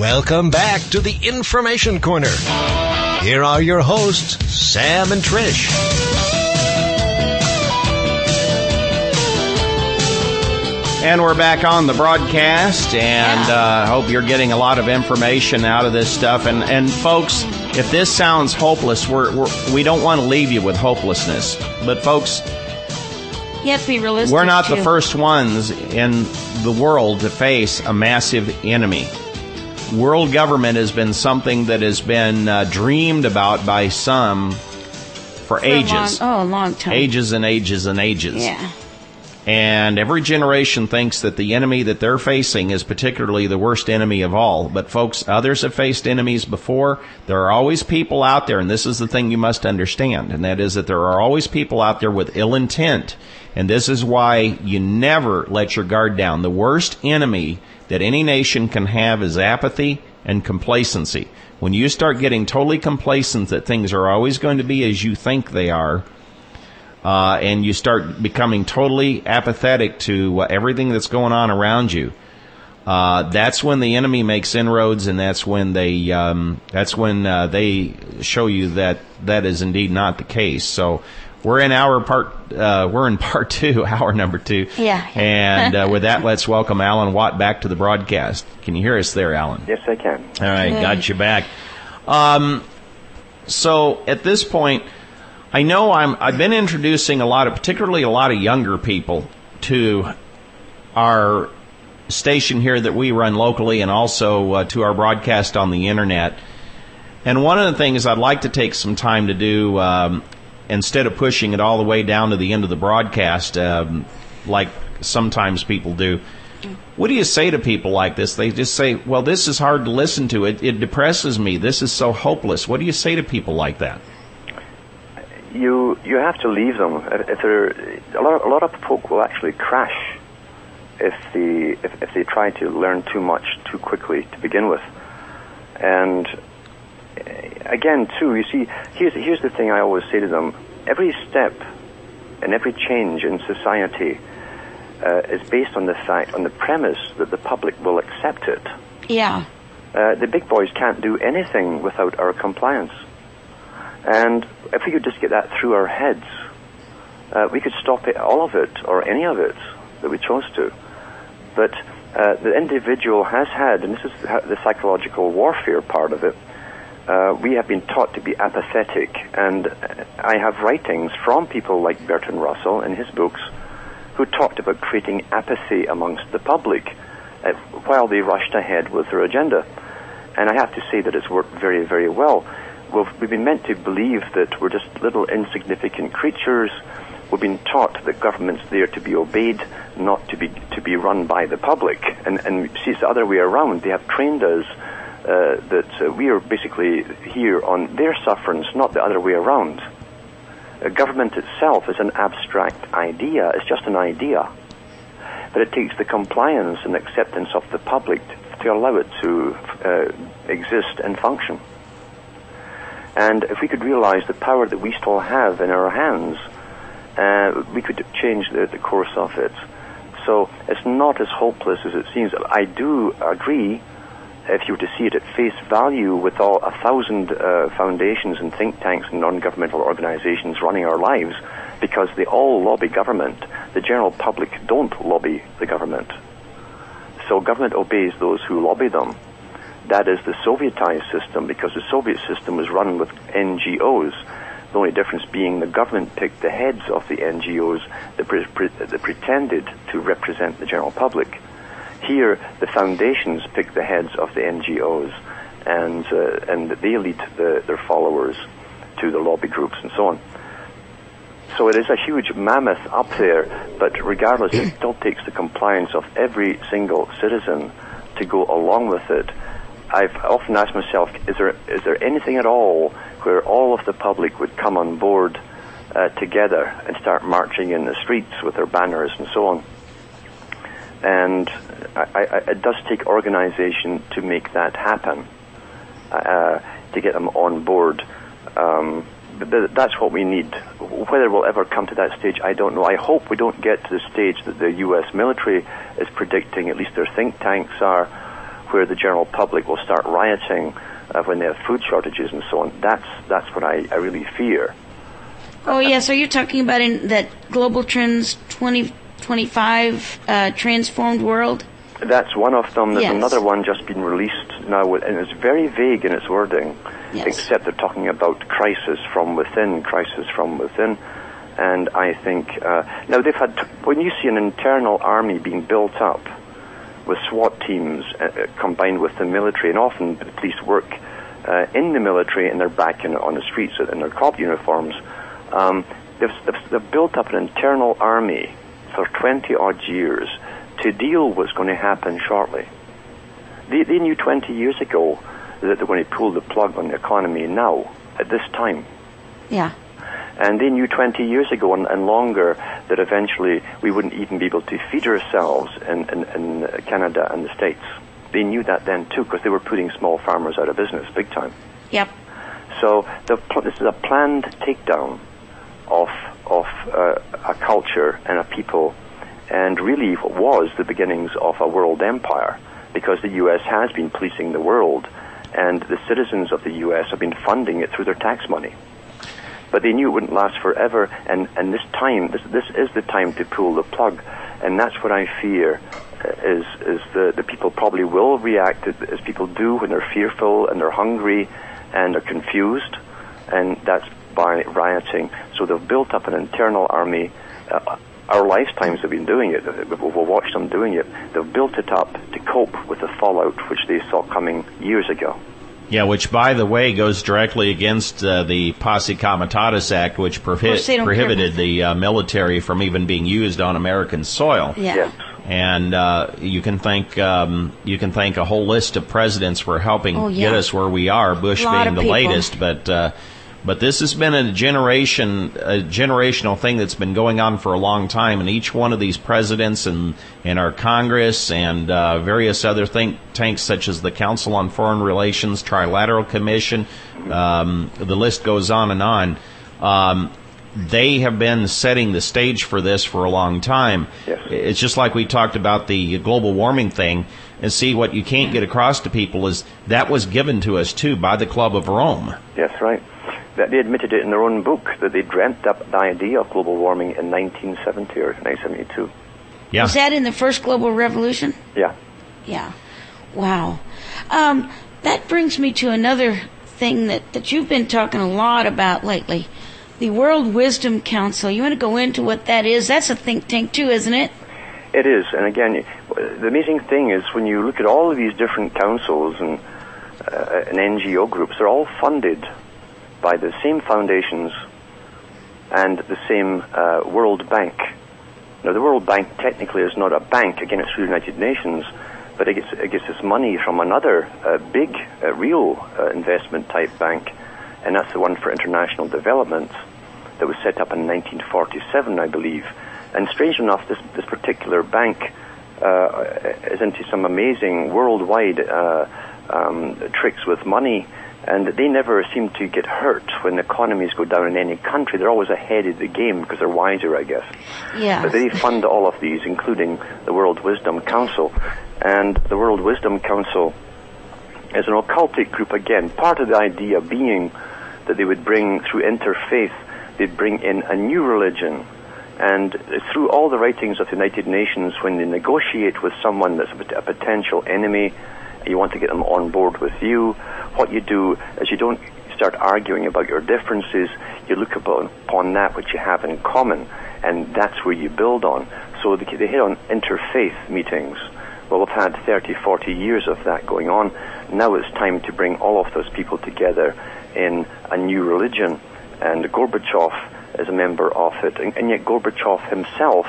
Welcome back to the Information Corner. Here are your hosts, Sam and Trish. And we're back on the broadcast, and I uh, hope you're getting a lot of information out of this stuff. And, and folks, if this sounds hopeless, we're, we're, we don't want to leave you with hopelessness. But folks, you have to be realistic. we're not too. the first ones in the world to face a massive enemy. World government has been something that has been uh, dreamed about by some for, For a ages. long- oh, a long time. Ages and ages and ages. Yeah. And every generation thinks that the enemy that they're facing is particularly the worst enemy of all. But folks, others have faced enemies before. There are always people out there, and this is the thing you must understand, and that is that there are always people out there with ill intent. And this is why you never let your guard down. The worst enemy that any nation can have is apathy and complacency. When you start getting totally complacent that things are always going to be as you think they are, uh, and you start becoming totally apathetic to uh, everything that's going on around you, uh, that's when the enemy makes inroads, and that's when they um, that's when uh, they show you that that is indeed not the case. So. We're in our part. Uh, we're in part two, hour number two. Yeah. And uh, with that, let's welcome Alan Watt back to the broadcast. Can you hear us there, Alan? Yes, I can. All right, Yeah. got you back. Um, so at this point, I know I'm I've been introducing a lot of, particularly a lot of younger people to our station here that we run locally, and also uh, to our broadcast on the internet. And one of the things I'd like to take some time to do, um, instead of pushing it all the way down to the end of the broadcast, um, like sometimes people do, what do you say to people like this? They just say, well, this is hard to listen to. It, it depresses me. This is so hopeless. What do you say to people like that? You you have to leave them. If, a lot of, a lot of folk will actually crash if the if, if they try to learn too much too quickly to begin with. And again, too, you see, here's here's the thing I always say to them: every step and every change in society uh, is based on the fact, on the premise that the public will accept it. Yeah. Uh, the big boys can't do anything without our compliance. And if we could just get that through our heads, uh, we could stop it, all of it, or any of it that we chose to. But uh, the individual has had, and this is the the psychological warfare part of it, uh, we have been taught to be apathetic. And I have writings from people like Bertrand Russell in his books who talked about creating apathy amongst the public uh, while they rushed ahead with their agenda. And I have to say that it's worked very, very well. We've, we've been meant to believe that we're just little insignificant creatures. We've been taught that government's there to be obeyed, not to be to be run by the public. And, and see, it's the other way around. They have trained us uh, that uh, we are basically here on their sufferance, not the other way around. Uh, government itself is an abstract idea. It's just an idea. But it takes the compliance and acceptance of the public to allow it to uh, exist and function. And if we could realize the power that we still have in our hands, uh, we could change the, the course of it. So it's not as hopeless as it seems. I do agree, if you were to see it at face value, with all a thousand uh, foundations and think tanks and non-governmental organizations running our lives, because they all lobby government. The general public don't lobby the government. So government obeys those who lobby them. That is the Sovietized system because the Soviet system was run with NGOs. The only difference being the government picked the heads of the NGOs that, pre- pre- that pretended to represent the general public. Here, the foundations pick the heads of the NGOs, and uh, and they lead the, their followers to the lobby groups and so on. So it is a huge mammoth up there, but regardless, it still takes the compliance of every single citizen to go along with it. I've often asked myself, is there is there anything at all where all of the public would come on board uh, together and start marching in the streets with their banners and so on? And I, I, it does take organization to make that happen, uh, to get them on board. Um, that's what we need. Whether we'll ever come to that stage, I don't know. I hope we don't get to the stage that the U.S. military is predicting, at least their think tanks are, where the general public will start rioting uh, when they have food shortages and so on. That's that's what I, I really fear. Oh yeah, so you're talking about in that Global Trends 2025 uh, transformed world. That's one of them. There's Yes. another one just been released now, and it's very vague in its wording, Yes. except they're talking about crisis from within, crisis from within. And I think uh, now they've had when you see an internal army being built up with SWAT teams uh, uh, combined with the military, and often the police work uh, in the military and they're back in, on the streets in their cop uniforms. Um, they've, they've, they've built up an internal army for 20 odd years to deal with what's going to happen shortly. They, they knew 20 years ago that they're going to pull the plug on the economy now, at this time. Yeah. And they knew 20 years ago and, and longer that eventually we wouldn't even be able to feed ourselves in, in, in Canada and the States. They knew that then too because they were putting small farmers out of business big time. Yep. So the, this is a planned takedown of of uh, a culture and a people, and really was the beginnings of a world empire, because the U.S. has been policing the world, and the citizens of the U.S. have been funding it through their tax money. But they knew it wouldn't last forever, and, and this time, this, this is the time to pull the plug, and that's what I fear. uh, Is is the the people probably will react as people do when they're fearful and they're hungry and are confused, and that's by rioting. So they've built up an internal army. Uh, our lifetimes have been doing it. We've we've watched them doing it. They've built it up to cope with the fallout which they saw coming years ago. Yeah, which, by the way, goes directly against uh, the Posse Comitatus Act, which prohi- course, they don't care prohibited the uh, military from even being used on American soil. Yeah. Yes. And uh, you can thank um, you can thank a whole list of presidents for helping Oh, yeah. get us where we are. Bush being the people. latest, but uh, but this has been a generation a generational thing that's been going on for a long time. And each one of these presidents and and our Congress and uh, various other think tanks such as the Council on Foreign Relations, Trilateral Commission, um, the list goes on and on. Um, they have been setting the stage for this for a long time. Yes. It's just like we talked about the global warming thing. And see, what you can't get across to people is that was given to us too by the Club of Rome. Yes, right. That they admitted it in their own book that they dreamt up the idea of global warming in 1970 or 1972. Yeah. Was that in the first global revolution? Yeah. Yeah. Wow. Um, that brings me to another thing that, that you've been talking a lot about lately. The World Wisdom Council. You want to go into what that is? That's a think tank too, isn't it? It is, and again, the amazing thing is when you look at all of these different councils and, uh, and NGO groups, they're all funded by the same foundations and the same uh, World Bank. Now, the World Bank technically is not a bank, again, it's the United Nations, but it gets, it gets its money from another uh, big, uh, real uh, investment type bank, and that's the one for international development that was set up in 1947, I believe. And strange enough, this, this particular bank uh, is into some amazing worldwide uh, um, tricks with money, and they never seem to get hurt when economies go down in any country. They're always ahead of the game because they're wiser, I guess. Yeah. But they fund all of these, including the World Wisdom Council. And the World Wisdom Council is an occultic group again. Part of the idea being that they would bring, through interfaith, they'd bring in a new religion. And through all the writings of the United Nations, when they negotiate with someone that's a a potential enemy, you want to get them on board with you, what you do is you don't start arguing about your differences, you look upon, that which you have in common, and that's where you build on. So they, they hit on interfaith meetings. Well, we've had 30, 40 years of that going on. Now it's time to bring all of those people together in a new religion. And Gorbachev is a member of it. And, and yet Gorbachev himself,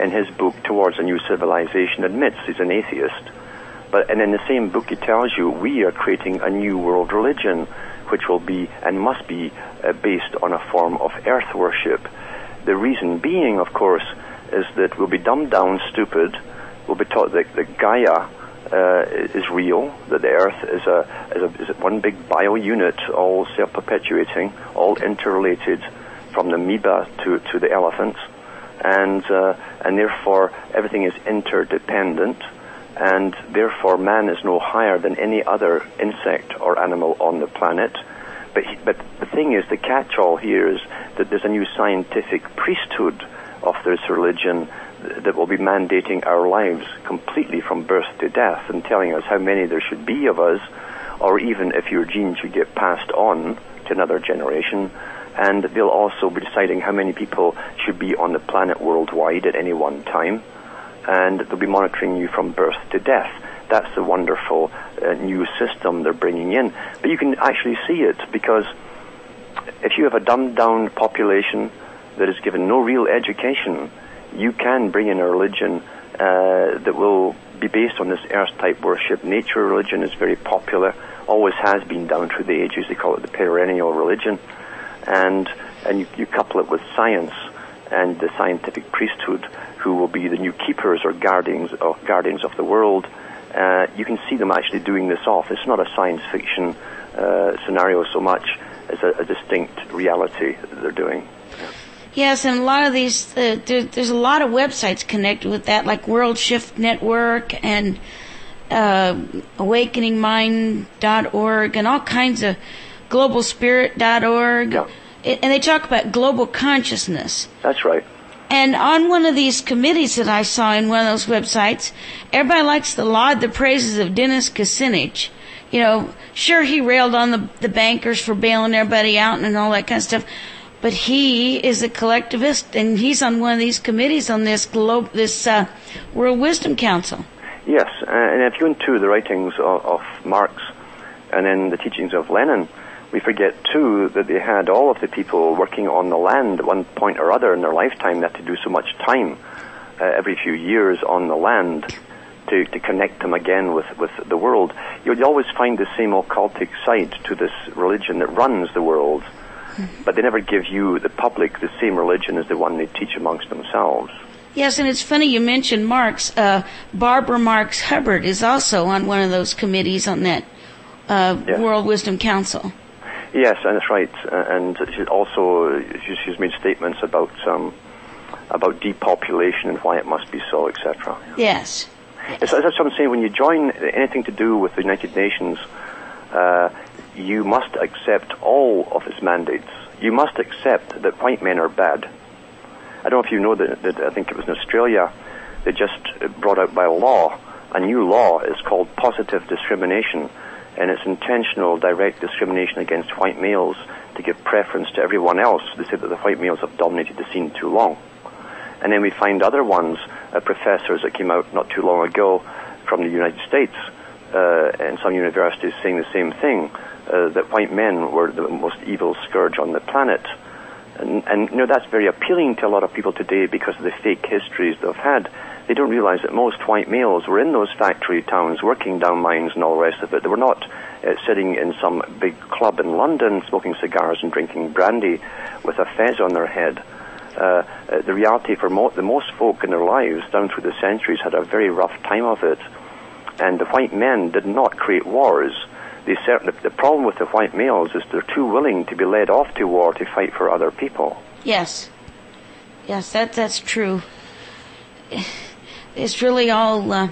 in his book Towards a New Civilization, admits he's an atheist. But and in the same book, it tells you we are creating a new world religion, which will be and must be uh, based on a form of earth worship. The reason being, of course, is that we'll be dumbed down, stupid. We'll be taught that, that Gaia uh, is real, that the Earth is a, is a is one big bio unit, all self-perpetuating, all interrelated, from the amoeba to to the elephant, and uh, and therefore everything is interdependent and therefore man is no higher than any other insect or animal on the planet. But, but the thing is, the catch-all here is that there's a new scientific priesthood of this religion that will be mandating our lives completely from birth to death and telling us how many there should be of us, or even if your genes should get passed on to another generation. And they'll also be deciding how many people should be on the planet worldwide at any one time. And they'll be monitoring you from birth to death. That's the wonderful uh, new system they're bringing in. But you can actually see it because if you have a dumbed down population that is given no real education, you can bring in a religion uh, that will be based on this earth type worship. Nature religion is very popular, always has been down through the ages. They call it the perennial religion. And, and you, you couple it with science and the scientific priesthood, who will be the new keepers or guardians of, guardians of the world. Uh, you can see them actually doing this off. It's not a science fiction uh, scenario so much as a, a distinct reality that they're doing. Yes, and a lot of these, uh, there, there's a lot of websites connected with that, like World Shift Network and uh, AwakeningMind.org and all kinds of GlobalSpirit.org. Yeah. And they talk about global consciousness. That's right. And on one of these committees that I saw in one of those websites, everybody likes to laud the praises of Dennis Kucinich. You know, sure he railed on the, the bankers for bailing everybody out and all that kind of stuff, but he is a collectivist and he's on one of these committees on this globe, this uh, World Wisdom Council. Yes, and if you into the writings of, of Marx and then the teachings of Lenin, we forget too that they had all of the people working on the land at one point or other in their lifetime. They had to do so much time uh, every few years on the land to, to connect them again with, with the world. You'll always find the same occultic side to this religion that runs the world, but they never give you, the public, the same religion as the one they teach amongst themselves. Yes, and it's funny you mentioned Marx. Uh, Barbara Marx Hubbard is also on one of those committees on that uh, Yes. World Wisdom Council. Yes, and that's right. And she also she's made statements about um, about depopulation and why it must be so, etc. Yes. It's, that's what I'm saying. When you join anything to do with the United Nations, uh, you must accept all of its mandates. You must accept that white men are bad. I don't know if you know that, that I think it was in Australia, they just brought out by law a new law. It's called positive discrimination, and it's intentional direct discrimination against white males to give preference to everyone else. They say that the white males have dominated the scene too long. And then we find other ones, uh, professors that came out not too long ago from the United States uh, and some universities saying the same thing, uh, that white men were the most evil scourge on the planet. And, and you know that's very appealing to a lot of people today because of the fake histories they've had. They don't realize that most white males were in those factory towns working down mines and all the rest of it. They were not uh, sitting in some big club in London smoking cigars and drinking brandy with a fez on their head. Uh, uh, the reality for mo- the most folk in their lives down through the centuries had a very rough time of it. And the white men did not create wars. They certainly, the problem with the white males is they're too willing to be led off to war to fight for other people. Yes. Yes, that that's true. It's really all uh,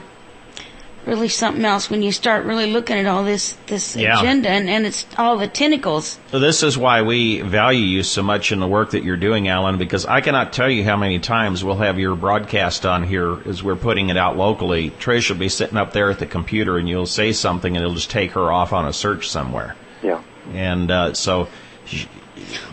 really something else when you start really looking at all this this Yeah. agenda and, and it's all the tentacles. So this is why we value you so much in the work that you're doing, Alan, because I cannot tell you how many times we'll have your broadcast on here as we're putting it out locally. Trish will be sitting up there at the computer and you'll say something and it'll just take her off on a search somewhere. Yeah. And uh, so sh-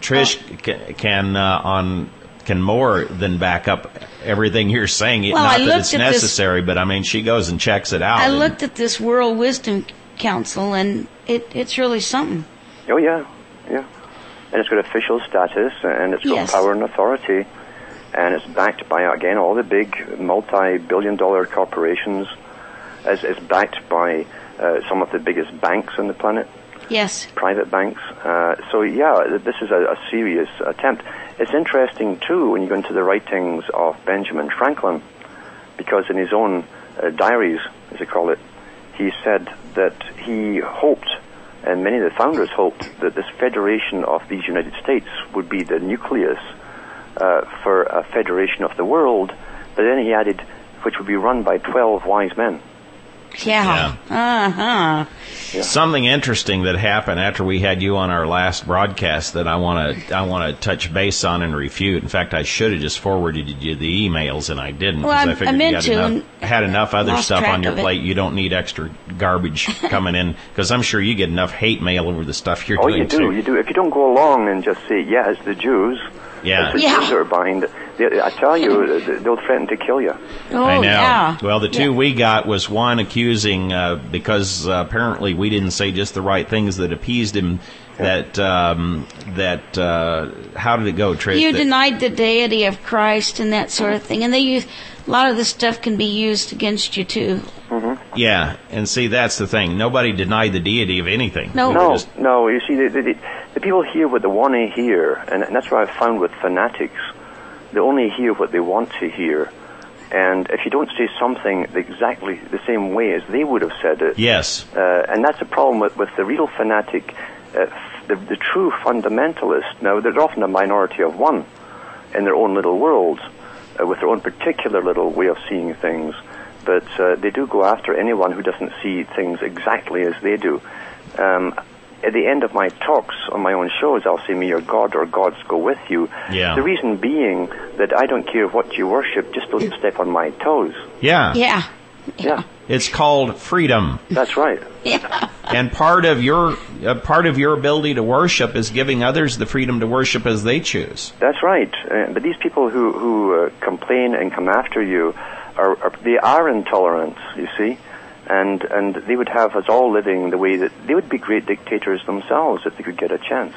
Trish ca- can uh, on can more than back up everything you're saying. Well, I Not that looked it's at this- necessary, but I mean she goes and checks it out. I looked at this World Wisdom Council and it it's really something. Oh yeah, yeah. And it's got official status, and it's got Yes. power and authority, and it's backed by again all the big multi-billion-dollar corporations. As it's backed by uh, some of the biggest banks on the planet, Yes. private banks. Uh, so yeah, this is a, a serious attempt. It's interesting too when you go into the writings of Benjamin Franklin, because in his own uh, diaries, as they call it, he said that he hoped, and many of the founders hoped, that this federation of these United States would be the nucleus uh, for a federation of the world. But then he added, which would be run by 12 wise men. Yeah. Uh huh. Something interesting that happened after we had you on our last broadcast that I want to I want to touch base on and refute. In fact, I should have just forwarded you the emails and I didn't Well, because I- I figured I meant you had to, enough, had enough other stuff on your of it. plate. You don't need extra garbage coming in because I'm sure you get enough hate mail over the stuff you're Oh, doing you do, too. you do. If you don't go along and just say, yeah, it's the Jews, Yeah. the Yeah. Jews are behind it, they, I tell you, they- they'll threaten to kill you. Oh, I know. yeah. Well, the two Yeah. we got was one accusing uh, because uh, apparently we didn't say just the right things that appeased him. That um, that uh, how did it go, Trish? You That- denied the deity of Christ and that sort of thing, and they use a lot of this stuff can be used against you too. Yeah, and see that's the thing. Nobody denied the deity of anything. No. No, Just- no. You see, the, the, the, the people hear what they want to hear, and, and that's what I've found with fanatics. They only hear what they want to hear. And if you don't say something exactly the same way as they would have said it, yes. uh, and that's a problem with, with the real fanatic, uh, the, the true fundamentalist. Now, there's often a minority of one in their own little world, uh, with their own particular little way of seeing things, but uh, they do go after anyone who doesn't see things exactly as they do. Um, at the end of my talks on my own shows, I'll say, May your God or gods go with you. Yeah. The reason being that I don't care what you worship, just don't step on my toes. Yeah. Yeah. Yeah, It's called freedom. that's right. Yeah. And part of your uh, part of your ability to worship is giving others the freedom to worship as they choose. That's right. Uh, but these people who who uh, complain and come after you are, are they are intolerant. You see, and and they would have us all living the way that they would be great dictators themselves if they could get a chance.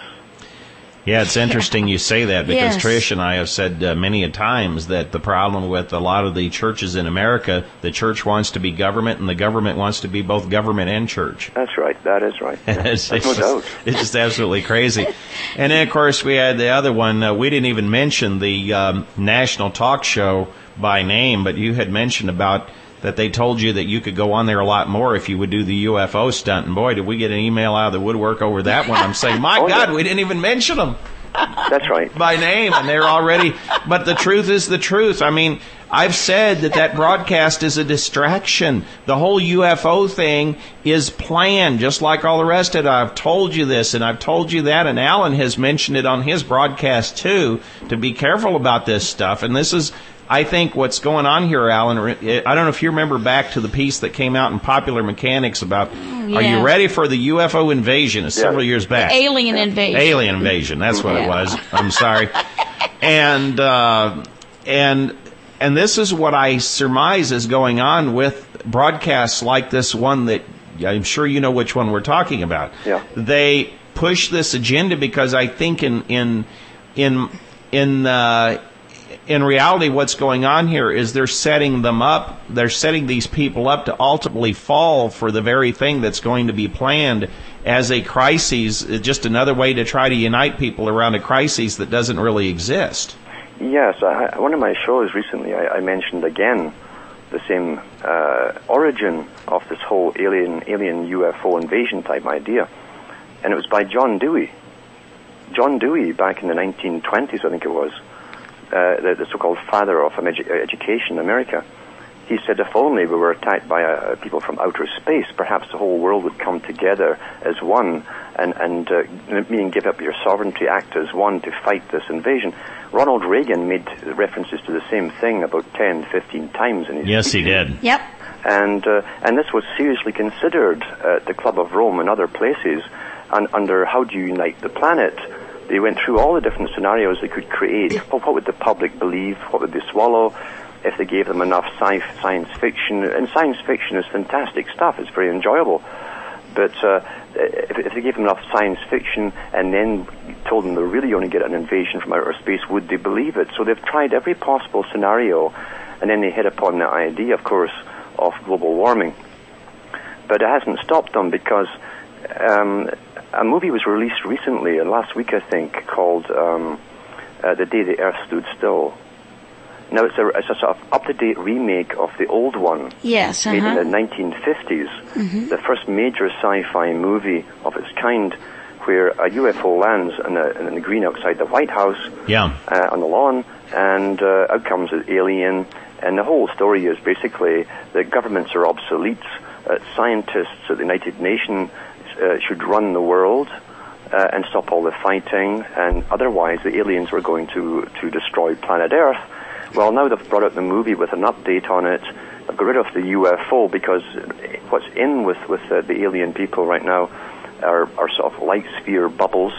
Yeah, it's interesting you say that because Yes. Trish and I have said uh, many a times that the problem with a lot of the churches in America, the church wants to be government and the government wants to be both government and church. That's right. That is right. It's, it's no just, doubt. it's just absolutely crazy. And then, of course, we had the other one. Uh, we didn't even mention the um, national talk show by name, but you had mentioned about that they told you that you could go on there a lot more if you would do the UFO stunt. And boy, did we get an email out of the woodwork over that one. I'm saying, my Oh, God, yeah. we didn't even mention them That's right. by name, and they're already. But the truth is the truth. I mean, I've said that that broadcast is a distraction. The whole UFO thing is planned, just like all the rest of it. I've told you this, and I've told you that, and Alan has mentioned it on his broadcast too. To be careful about this stuff, and this is. I think what's going on here, Alan, I don't know if you remember back to the piece that came out in Popular Mechanics about, are you ready for the UFO invasion? It's several years back. Alien invasion. Alien invasion. That's what it was. I'm sorry. And uh, and and this is what I surmise is going on with broadcasts like this one that I'm sure you know which one we're talking about. Yeah. They push this agenda because I think in in in in uh, in reality, what's going on here is they're setting them up. They're setting these people up to ultimately fall for the very thing that's going to be planned as a crisis, just another way to try to unite people around a crisis that doesn't really exist. Yes, I, one of my shows recently, I, I mentioned again the same uh, origin of this whole alien alien UFO invasion type idea, and it was by John Dewey. John Dewey, back in the 1920s, I think it was, uh, the, the so-called father of edu- education in America. He said, if only we were attacked by uh, people from outer space, perhaps the whole world would come together as one, and, and uh, meaning give up your sovereignty, act as one to fight this invasion. Ronald Reagan made references to the same thing about 10, 15 times in his Yes, he did. Yep. And uh, and this was seriously considered at the Club of Rome and other places. And under how do you unite the planet? They went through all the different scenarios they could create. What, what would the public believe? What would they swallow? If they gave them enough sci- science fiction, and science fiction is fantastic stuff. It's very enjoyable. But uh, if, if they gave them enough science fiction and then told them they're really going to get an invasion from outer space, would they believe it? So they've tried every possible scenario, and then they hit upon the idea, of course, of global warming. But it hasn't stopped them because um, a movie was released recently, uh, last week I think, called um, uh, The Day the Earth Stood Still. Now it's a, it's a sort of up-to-date remake of the old one Yes. made Uh-huh. in the 1950s, the first major sci-fi movie of its kind, where a UFO lands in, a, in the green outside the White House Yeah. uh, on the lawn, and uh, out comes an alien. And the whole story is basically that governments are obsolete, uh, scientists at the United Nations uh, should run the world uh, and stop all the fighting, and otherwise the aliens were going to, to destroy planet Earth. Well, now they've brought out the movie with an update on it. They've got rid of the UFO because what's in with, with uh, the alien people right now are, are sort of light sphere bubbles,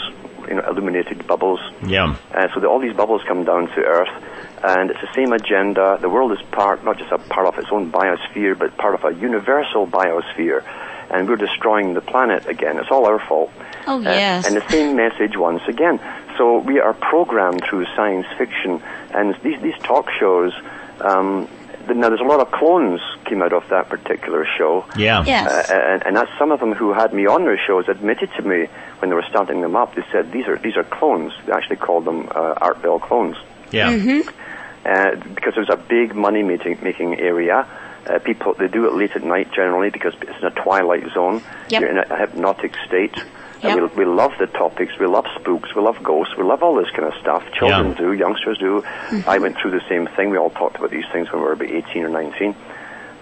you know, illuminated bubbles. Yeah. Uh, so the, all these bubbles come down to Earth, and it's the same agenda. The world is part, not just a part of its own biosphere, but part of a universal biosphere. And we're destroying the planet again. It's all our fault. Oh, Uh, yes. and the same message once again. So we are programmed through science fiction, and these these talk shows. Um, now, there's a lot of clones came out of that particular show. Yeah. Yes. Uh, and, and that's some of them who had me on their shows admitted to me when they were starting them up. They said these are these are clones. They actually called them uh, Art Bell clones Yeah. uh, because it was a big money making making area. Uh, people they do it late at night generally because it's in a twilight zone. Yep. You're in a hypnotic state. And we, we love the topics. We love spooks. We love ghosts. We love all this kind of stuff. Children Yeah. do. Youngsters do. I went through the same thing. We all talked about these things when we were about 18 or 19.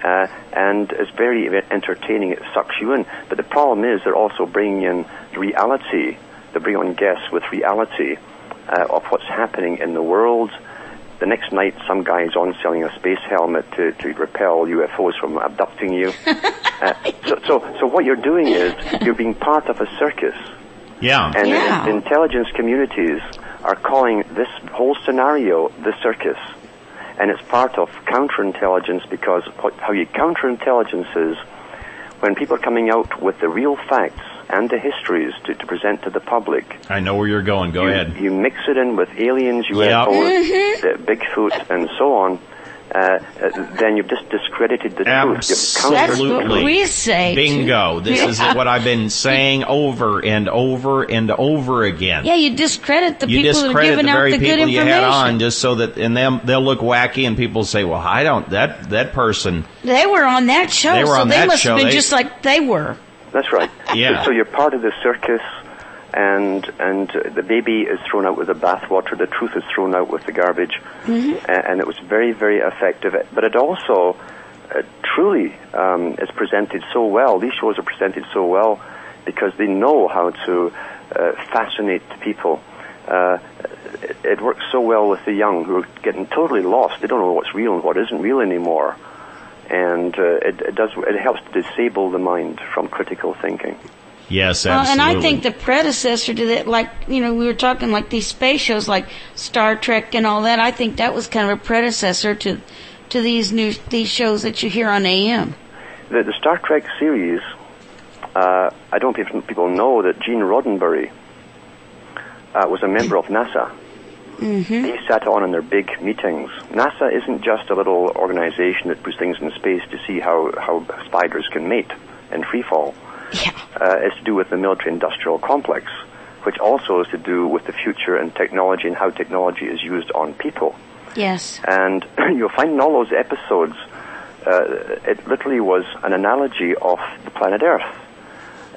Uh, and it's very entertaining. It sucks you in. But the problem is they're also bringing in reality. They bring on guests with reality uh, of what's happening in the world. The next night, some guy's on selling a space helmet to, to repel UFOs from abducting you. uh, so, so, so what you're doing is you're being part of a circus. Yeah. And Yeah. the intelligence communities are calling this whole scenario the circus. And it's part of counterintelligence because what, how you counterintelligence is when people are coming out with the real facts and the histories to, to present to the public. I know where you're going. Go you, ahead. You mix it in with aliens, UFOs, Mm-hmm. uh, Bigfoot, and so on. Uh, uh, then you've just discredited the truth. You've That's Absolutely. what we say. Bingo. This is what I've been saying over and over and over again. Yeah, you discredit the you people that are discredit giving the out very the good people you information. had on just so that and them they'll look wacky and people say, "Well, I don't that that person." They were on that show, They were so on they that must show. have been They- just like they were. That's right. Yeah. So you're part of the circus, and and uh, the baby is thrown out with the bathwater. The truth is thrown out with the garbage, Mm-hmm. A- and it was very very effective. But it also uh, truly um, is presented so well. These shows are presented so well because they know how to uh, fascinate people. Uh, it, it works so well with the young who are getting totally lost. They don't know what's real and what isn't real anymore and uh, it, it does it helps to disable the mind from critical thinking. Yes, Well, and. I think the predecessor to that, like you know, we were talking like these space shows, like Star Trek and all that. I think that was kind of a predecessor to to these new these shows that you hear on AM. The, the Star Trek series, uh, I don't think people know that Gene Roddenberry uh, was a member of NASA. Mm-hmm. He sat on in their big meetings. NASA isn't just a little organization that puts things in space to see how, how spiders can mate in free fall. Yeah. uh, it's to do with the military-industrial complex, which also is to do with the future and technology and how technology is used on people. Yes. And you'll find in all those episodes, uh, it literally was an analogy of the planet Earth,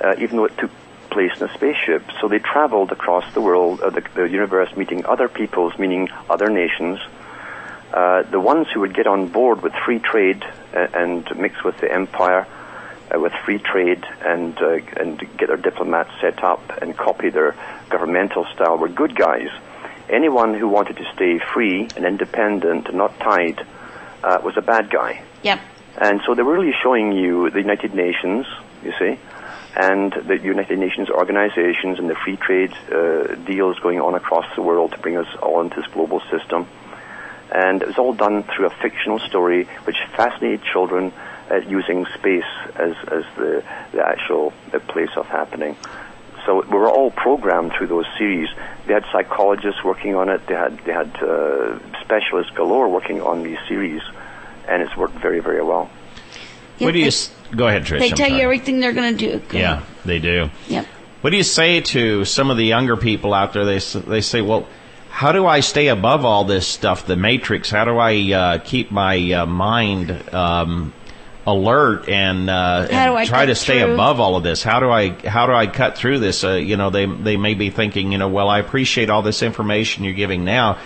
uh, even though it took place in a spaceship. So they traveled across the world, uh, the, the universe, meeting other peoples, meaning other nations. Uh, the ones who would get on board with free trade uh, and mix with the empire, uh, with free trade and uh, and get their diplomats set up and copy their governmental style were good guys. Anyone who wanted to stay free and independent and not tied uh, was a bad guy. Yep. And so they were really showing you the United Nations, you see, and the United Nations organizations and the free trade uh, deals going on across the world to bring us all into this global system. And it was all done through a fictional story which fascinated children uh, using space as, as the, the actual the place of happening. So we were all programmed through those series. They had psychologists working on it. They had they had uh, specialists galore working on these series, and it's worked very very well. What do you s- go ahead, Trish? They I'm tell you sorry. everything they're going to do. Go Yeah, ahead. they do. Yep. What do you say to some of the younger people out there? They s- they say, "Well, how do I stay above all this stuff, the matrix? How do I uh, keep my uh, mind um, alert and, uh, How do and I try cut to stay through? above all of this? How do I how do I cut through this? Uh, you know, they they may be thinking, you know, well, I appreciate all this information you're giving now.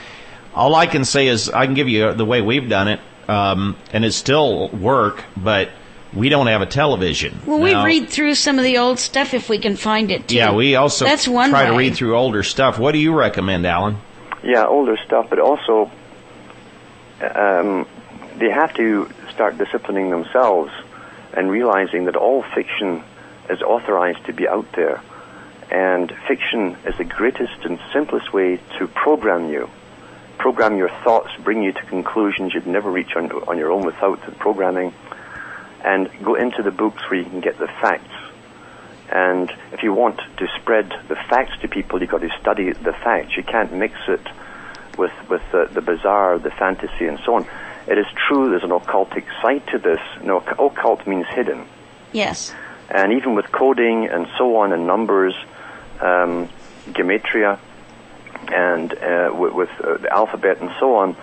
All I can say is I can give you the way we've done it, um, and it still work, but we don't have a television. Well, we Now- read through some of the old stuff if we can find it too. Yeah, we also That's one try to read through older stuff. What do you recommend, Alan? Yeah, older stuff, but also um, they have to start disciplining themselves and realizing that all fiction is authorized to be out there. And fiction is the greatest and simplest way to program you. Program your thoughts, bring you to conclusions you'd never reach on, on your own without the programming. And go into the books where you can get the facts. And if you want to spread the facts to people, you've got to study the facts. You can't mix it with with the, the bizarre, the fantasy, and so on. It is true. There's an occultic side to this. No, occult means hidden, Yes. and even with coding and so on, and numbers, um, gematria, and uh, with, with uh, the alphabet and so on.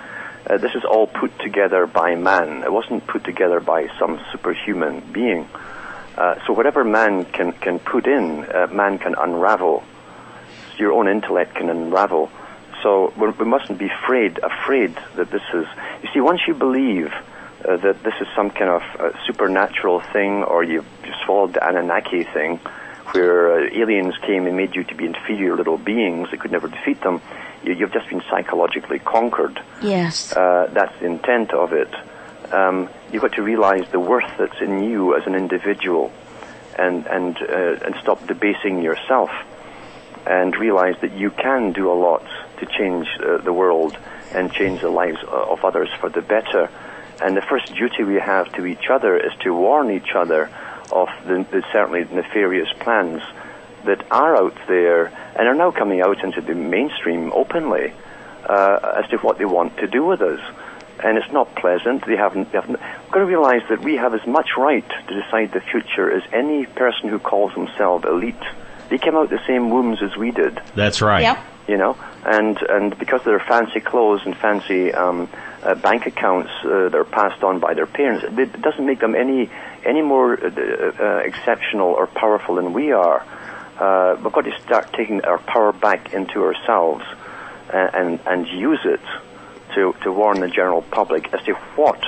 Uh, this is all put together by man. It wasn't put together by some superhuman being. Uh, so whatever man can, can put in, uh, man can unravel. Your own intellect can unravel. So we, mustn't be afraid, afraid that this is. You see, once you believe uh, that this is some kind of uh, supernatural thing, or you've, you've swallowed the Anunnaki thing, where uh, aliens came and made you to be inferior little beings that could never defeat them, you, you've just been psychologically conquered Yes. uh, that's the intent of it. Um, you've got to realize the worth that's in you as an individual, and and uh, and stop debasing yourself, and realize that you can do a lot to change uh, the world and change the lives uh, of others for the better. And the first duty we have to each other is to warn each other of the, the certainly nefarious plans that are out there and are now coming out into the mainstream openly uh, as to what they want to do with us. And it's not pleasant. They haven't. They haven't. We've got to realize that we have as much right to decide the future as any person who calls themselves elite. They came out the same wombs as we did That's right. Yep. you know, and and because of their fancy clothes and fancy um, uh, bank accounts uh, that are passed on by their parents, it doesn't make them any any more uh, uh, exceptional or powerful than we are. Uh, we've got to start taking our power back into ourselves and and, and use it to to warn the general public as to what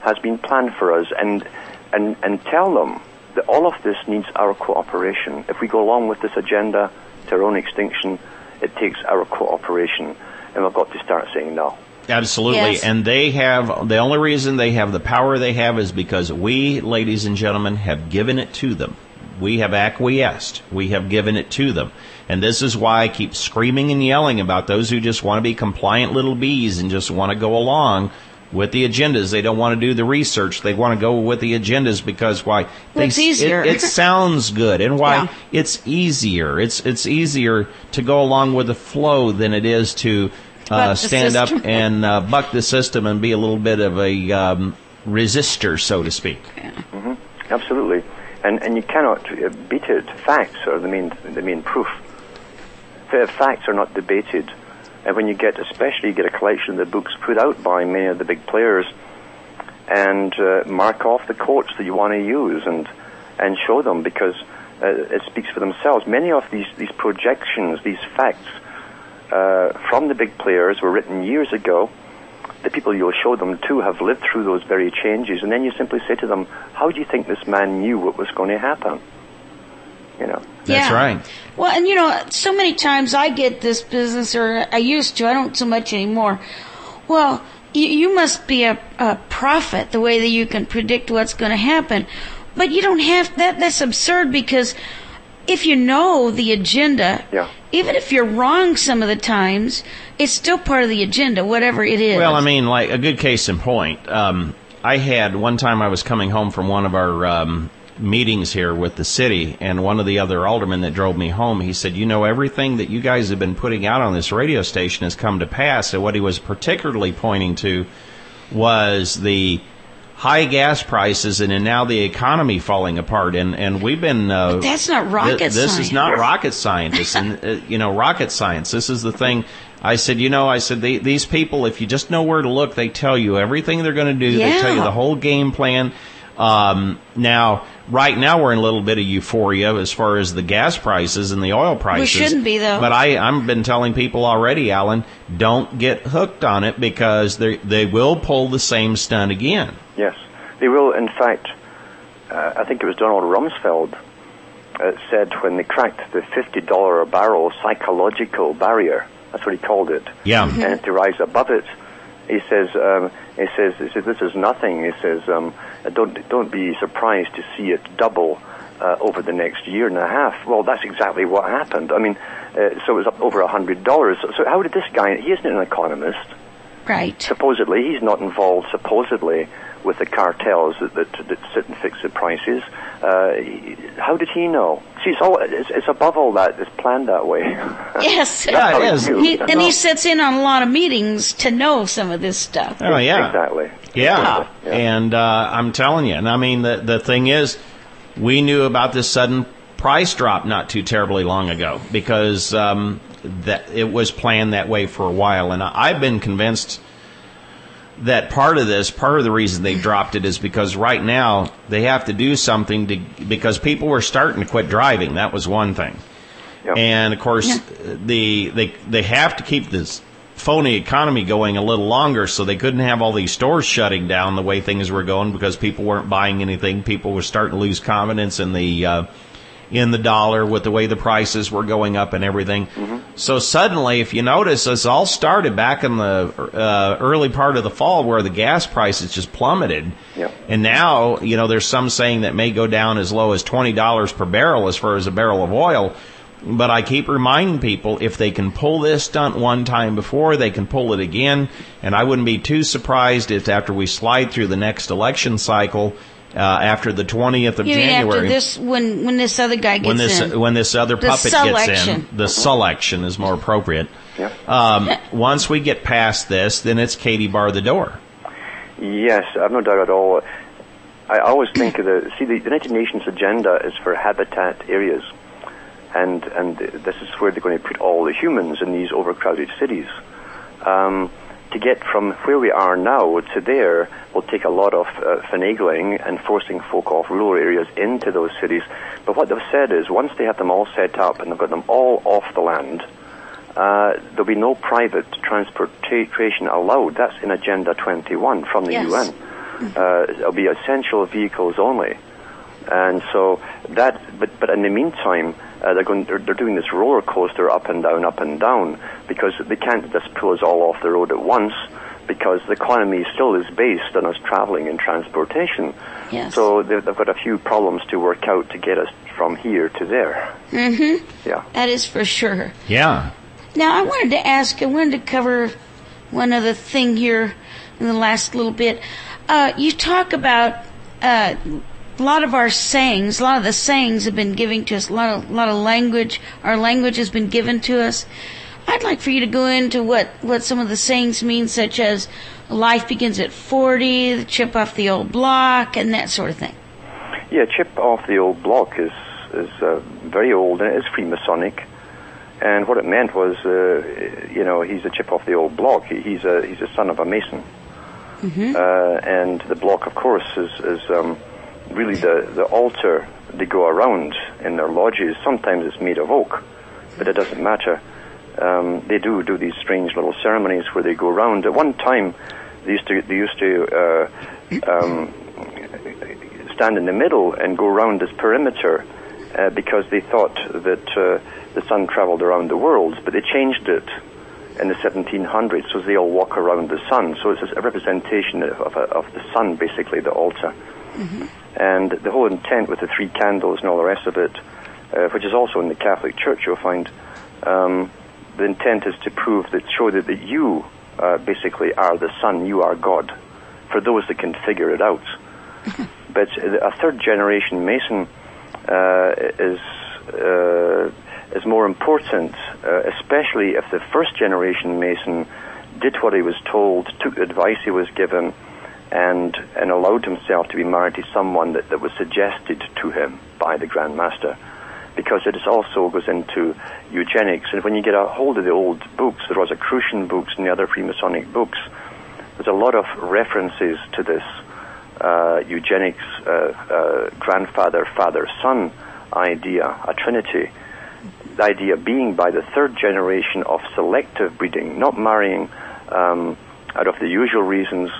has been planned for us and and and tell them that all of this needs our cooperation. If we go along with this agenda to our own extinction, it takes our cooperation, and we've got to start saying no. Absolutely. Yes. And they have, the only reason they have the power they have is because we, ladies and gentlemen, have given it to them. We have acquiesced. We have given it to them. And this is why I keep screaming and yelling about those who just want to be compliant little bees and just want to go along with the agendas. They don't want to do the research. They want to go with the agendas because why? They, it's easier. It, it sounds good. And why? Yeah. It's easier. It's, it's easier to go along with the flow than it is to uh, stand up and uh, buck the system and be a little bit of a um, resistor, so to speak. Absolutely, and and you cannot uh, beat it. Facts are the main the main proof. F- Facts are not debated, and when you get, especially, you get a collection of the books put out by many of the big players, and uh, mark off the quotes that you want to use and and show them because uh, it speaks for themselves. Many of these these projections, these facts uh, from the big players were written years ago. The people you'll show them to have lived through those very changes, and then you simply say to them, "How do you think this man knew what was going to happen?" You know. That's Yeah. right. Well, and you know, so many times I get this business, or I used to, I don't so much anymore. Well, you, you must be a, a prophet the way that you can predict what's going to happen. But you don't have that. That's absurd because if you know the agenda, Yeah. even if you're wrong some of the times, it's still part of the agenda, whatever it is. Well, I mean, like a good case in point. Um, I had one time I was coming home from one of our um, meetings here with the city, and one of the other aldermen that drove me home, he said, "You know, everything that you guys have been putting out on this radio station has come to pass." And what he was particularly pointing to was the high gas prices and, and now the economy falling apart. And and we've been uh, But that's not rocket Th- this science. is not rocket science. and uh, you know, rocket science. This is the thing. I said, you know, I said they, these people, if you just know where to look, they tell you everything they're going to do. They tell you the whole game plan. Um, now, right now, we're in a little bit of euphoria as far as the gas prices and the oil prices. We shouldn't be, though. But I, I've been telling people already, Alan, don't get hooked on it because they they will pull the same stunt again. Yes, they will. In fact, uh, I think it was Donald Rumsfeld, uh, said when they cracked the $50 a barrel psychological barrier, that's what he called it, Yeah. and to rise above it, he says, um, he says, he says, this is nothing. He says, um, don't don't be surprised to see it double uh, over the next year and a half. Well, that's exactly what happened. I mean, uh, so it was up over a hundred dollars. So, so how did this guy? He isn't an economist. Right. Supposedly, he's not involved. Supposedly, with the cartels that that, that sit and fix the prices. Uh, he, how did he know? See, it's, all, it's, it's above all that. It's planned that way. Yes. Yeah, it is. He, and he sits in on a lot of meetings to know some of this stuff. Oh yeah. Exactly. Yeah. Yeah. And uh, I'm telling you, and I mean the the thing is, we knew about this sudden price drop not too terribly long ago because um, that it was planned that way for a while, and I, I've been convinced that part of this, part of the reason they dropped it is because right now they have to do something to because people were starting to quit driving. That was one thing. Yeah. And of course, Yeah. the they they have to keep this phony economy going a little longer, so they couldn't have all these stores shutting down the way things were going because people weren't buying anything. People were starting to lose confidence in the uh, in the dollar with the way the prices were going up and everything. So suddenly, if you notice, this all started back in the uh, early part of the fall where the gas prices just plummeted. Yep. And now, you know, there's some saying that may go down as low as $20 per barrel as far as a barrel of oil. But I keep reminding people if they can pull this stunt one time before, they can pull it again. And I wouldn't be too surprised if after we slide through the next election cycle, uh, after the 20th of You January, after this, when when this other guy gets when this in? when this other The puppet gets in, the selection is more appropriate. Yeah. Um, once we get past this, then it's Katie bar the door. Yes, I've no doubt at all. I always think of the see the United Nations agenda is for habitat areas, and and this is where they're going to put all the humans in these overcrowded cities. Um, to get from where we are now to there will take a lot of uh, finagling and forcing folk off rural areas into those cities. But what they've said is once they have them all set up and they've got them all off the land, uh, there'll be no private transportation allowed. That's in Agenda 21 from the Yes. UN. Uh, it'll be essential vehicles only. And so that, but, but in the meantime, uh, they're going, they're, they're doing this roller coaster up and down, up and down, because they can't just pull us all off the road at once, because the economy still is based on us traveling and transportation. Yes. So they've, they've got a few problems to work out to get us from here to there. Mm-hmm. Yeah. that is for sure. Yeah. Now, I wanted to ask, I wanted to cover one other thing here in the last little bit. Uh, you talk about uh, a lot of our sayings, a lot of the sayings have been given to us, a lot of, lot of language, our language has been given to us. I'd like for you to go into what, what some of the sayings mean, such as life begins at 40, the chip off the old block, and that sort of thing. Yeah, chip off the old block is is uh, very old and it is Freemasonic. And what it meant was, uh, you know, he's a chip off the old block. He's a he's a son of a mason. Uh, and the block, of course, is is um, really the the altar they go around in their lodges. Sometimes it's made of oak, but it doesn't matter. Um, they do do these strange little ceremonies where they go around. At one time, they used to they used to uh, um, stand in the middle and go around this perimeter uh, because they thought that uh, the sun traveled around the world, but they changed it in the 1700s so they all walk around the sun. So it's a representation of, of, of the sun, basically, the altar. And the whole intent with the three candles and all the rest of it, uh, which is also in the Catholic Church, you'll find, um, the intent is to prove that, show that, that you uh, basically are the sun, you are God, for those that can figure it out. but a third generation Mason uh, is uh, is more important, uh, especially if the first generation Mason did what he was told, took the advice he was given, and and allowed himself to be married to someone that, that was suggested to him by the Grand Master. Because it also goes into eugenics, and when you get a hold of the old books, the Rosicrucian books and the other Freemasonic books, there's a lot of references to this uh, eugenics, uh, uh, grandfather, father, son idea, a trinity. The idea being by the third generation of selective breeding, not marrying um, out of the usual reasons,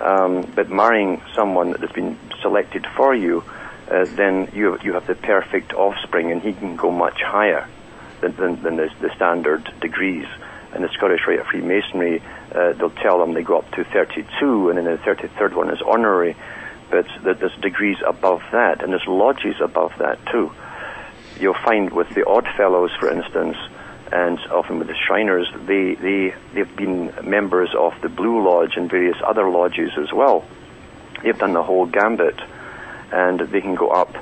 um, but marrying someone that has been selected for you uh, then you you have the perfect offspring, and he can go much higher than, than, than the, the standard degrees. In the Scottish Rite of Freemasonry, uh, they'll tell them they go up to 32, and then the 33rd one is honorary, but there's degrees above that, and there's lodges above that too. You'll find with the Odd Fellows, for instance, and often with the Shriners, they, they, they've been members of the Blue Lodge and various other lodges as well. They've done the whole gambit, and they can go up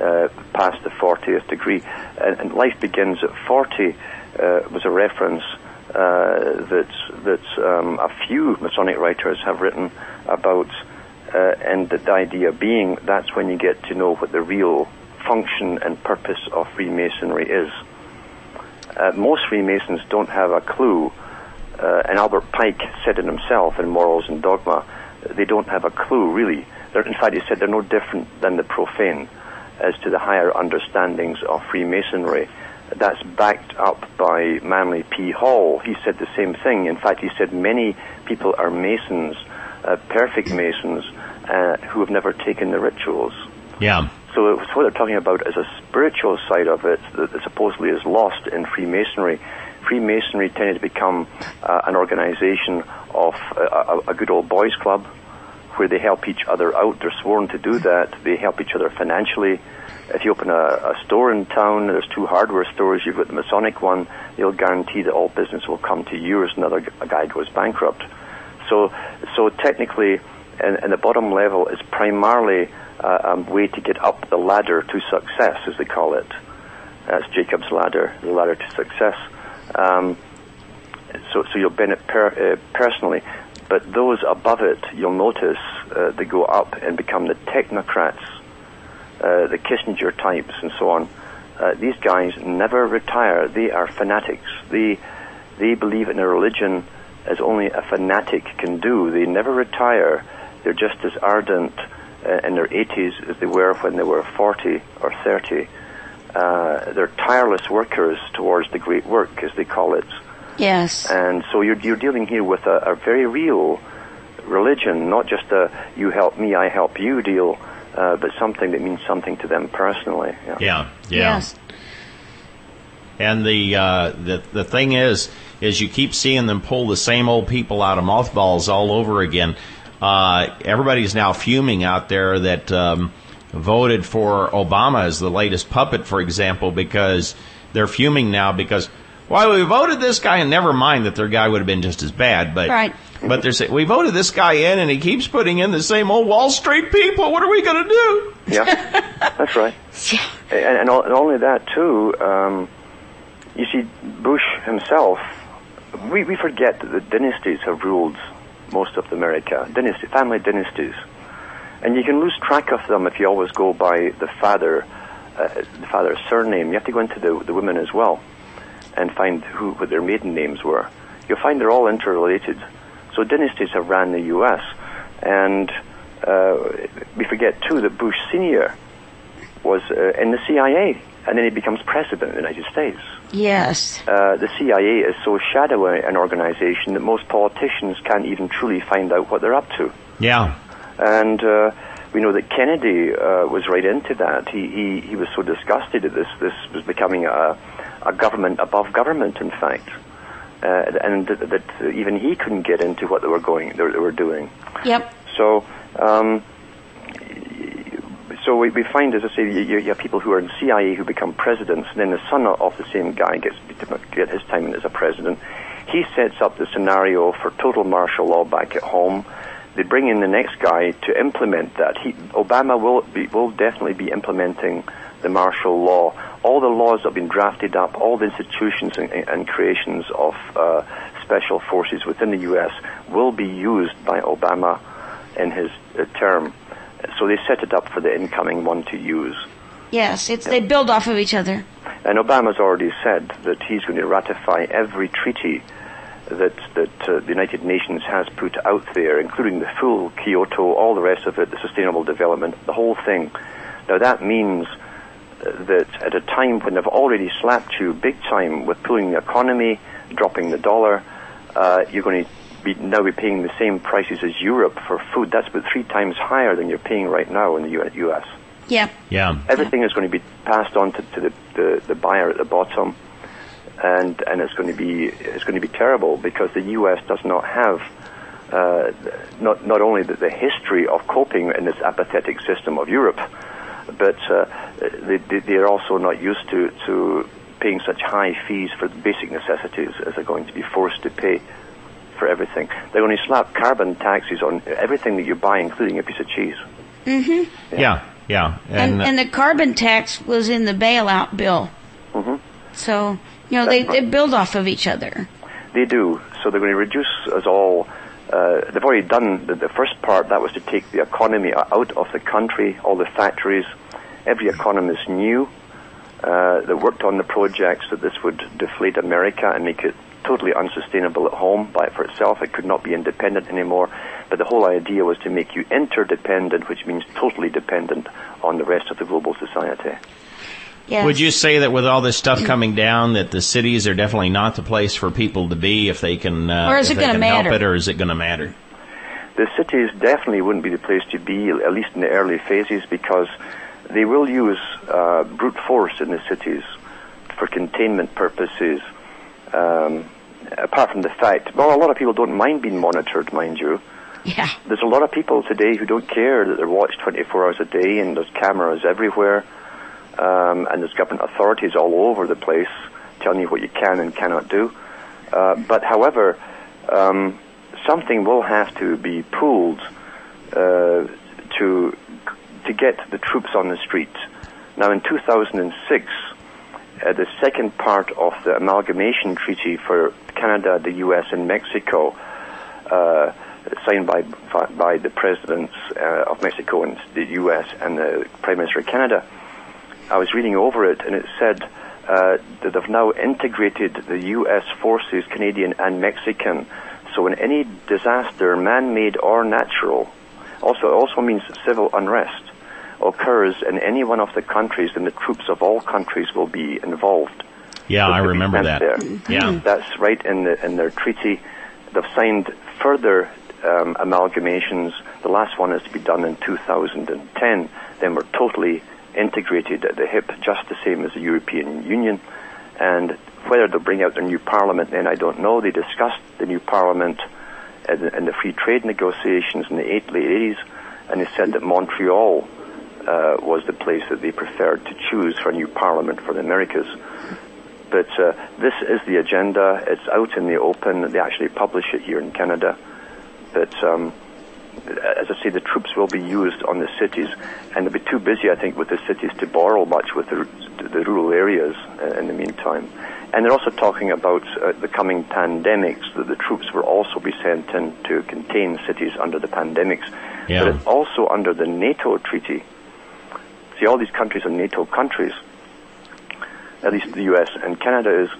uh, past the 40th degree. And, and life begins at 40 uh, was a reference uh, that that um, a few Masonic writers have written about, uh, and the idea being that's when you get to know what the real function and purpose of Freemasonry is. Uh, most Freemasons don't have a clue, uh, and Albert Pike said it himself in Morals and Dogma. They don't have a clue, really. They're, in fact, he said they're no different than the profane as to the higher understandings of Freemasonry. That's backed up by Manly P. Hall. He said the same thing. In fact, he said many people are Masons, uh, perfect Masons, uh, who have never taken the rituals. Yeah. So, so what they're talking about is a spiritual side of it that supposedly is lost in Freemasonry. Freemasonry tended to become uh, an organization of a, a, good old boys club where they help each other out. They're sworn to do that. They help each other financially. If you open a, a store in town, there's two hardware stores. You've got the Masonic one. They'll guarantee that all business will come to you, as another guy goes bankrupt. So, so technically, and, and the bottom level is primarily uh, a way to get up the ladder to success, as they call it. That's Jacob's ladder, the ladder to success. Um, so, so you'll benefit per, uh, personally. But those above it, you'll notice uh, they go up and become the technocrats, uh, the Kissinger types, and so on. Uh, these guys never retire. They are fanatics. They they believe in a religion as only a fanatic can do. They never retire. They're just as ardent uh, in their 80s as they were when they were 40 or 30. Uh, they're tireless workers towards the great work, as they call it. Yes. And so you're, you're dealing here with a, a very real religion, not just a you help me, I help you deal, uh, but something that means something to them personally. Yeah. Yeah. yeah. Yes. And the, uh, the the thing is, is you keep seeing them pull the same old people out of mothballs all over again. Uh, everybody's now fuming out there that um, voted for Obama as the latest puppet, for example, because they're fuming now because well, we voted this guy, and never mind that their guy would have been just as bad, but right. but they're saying we voted this guy in, and he keeps putting in the same old Wall Street people. What are we going to do? Yeah, that's right. And, and, and only that too. Um, you see, Bush himself. We we forget that the dynasties have ruled most of America, dynasty, family dynasties, and you can lose track of them if you always go by the father, uh, the father's surname. You have to go into the the women as well and find who what their maiden names were. You'll find they're all interrelated. So dynasties have ran the U.S. and uh, we forget too that Bush Senior was uh, in the CIA, and then he becomes president of the United States. Yes. Uh, the CIA is so shadowy an organization that most politicians can't even truly find out what they're up to. Yeah. And uh, we know that Kennedy uh, was right into that. He, he he was so disgusted that this this was becoming a a government above government, in fact. Uh, and that, that, even he couldn't get into what they were going, they were doing. Yep. So, um, so we, we find, as I say, you, you, have people who are in CIA who become presidents, and then the son of the same guy gets get his time as a president. He sets up the scenario for total martial law back at home. They bring in the next guy to implement that. He, Obama will be, will definitely be implementing the martial law all the laws have been drafted up, all the institutions and, and creations of uh, special forces within the U.S. will be used by Obama in his uh, term. So they set it up for the incoming one to use. Yes, it's, yeah. they build off of each other. And Obama's already said that he's going to ratify every treaty that that uh, the United Nations has put out there, including the full Kyoto, all the rest of it, the sustainable development, the whole thing. Now that means that at a time when they've already slapped you big time with pulling the economy, dropping the dollar, uh, you're going to be now be paying the same prices as Europe for food. That's about three times higher than you're paying right now in the U.S. Yeah. Yeah. Everything is going to be passed on to, to the, the, the buyer at the bottom, and and it's going to be it's going to be terrible because the U.S. does not have uh, not not only the, the history of coping in this apathetic system of Europe, but uh, they, they they are also not used to to paying such high fees for basic necessities as they're going to be forced to pay for everything. They're going to slap carbon taxes on everything that you buy, including a piece of cheese. Yeah. Yeah. And, uh, and the carbon tax was in the bailout bill. hmm So, you know, they, they build off of each other. They do. So they're going to reduce us all. Uh, they've already done the, the first part. That was to take the economy out of the country, all the factories. Every economist knew uh, that worked on the projects that this would deflate America and make it totally unsustainable at home by for itself. It could not be independent anymore. But the whole idea was to make you interdependent, which means totally dependent on the rest of the global society. Yeah. Would you say that with all this stuff coming down, that the cities are definitely not the place for people to be if they can, uh, Or is if it gonna can help matter? it, or is it going to matter? the cities definitely wouldn't be the place to be, at least in the early phases, because they will use uh, brute force in the cities for containment purposes. Um, apart from the fact, well, a lot of people don't mind being monitored, mind you. yeah. There's a lot of people today who don't care that they're watched 24 hours a day, and there's cameras everywhere, um, and there's government authorities all over the place telling you what you can and cannot do. Uh, but however, um, something will have to be pulled uh, to to get the troops on the street. Now, in 2006, uh, the second part of the amalgamation treaty for Canada, the U.S., and Mexico, uh, signed by by the presidents uh, of Mexico and the U.S. and the Prime Minister of Canada. I was reading over it, and it said uh, that they've now integrated the U.S. forces, Canadian and Mexican. So, in any disaster, man-made or natural, also also means civil unrest occurs in any one of the countries, then the troops of all countries will be involved. Yeah, I remember that. there. Yeah. That's right in the in their treaty. They've signed further um, amalgamations. The last one is to be done in 2010. Then we're totally integrated at the hip, just the same as the European Union. And whether they'll bring out their new parliament, then I don't know. They discussed the new parliament in the, in the free trade negotiations in the late 80s, and they said that Montreal uh, was the place that they preferred to choose for a new parliament for the Americas. But uh, this is the agenda. It's out in the open. They actually publish it here in Canada. But um, as I say, the troops will be used on the cities, and they'll be too busy, I think, with the cities to borrow much with the, the rural areas uh, in the meantime. And they're also talking about uh, the coming pandemics, that the troops will also be sent in to contain cities under the pandemics. Yeah. But it's also under the NATO treaty. See, all these countries are NATO countries at least the US and Canada is.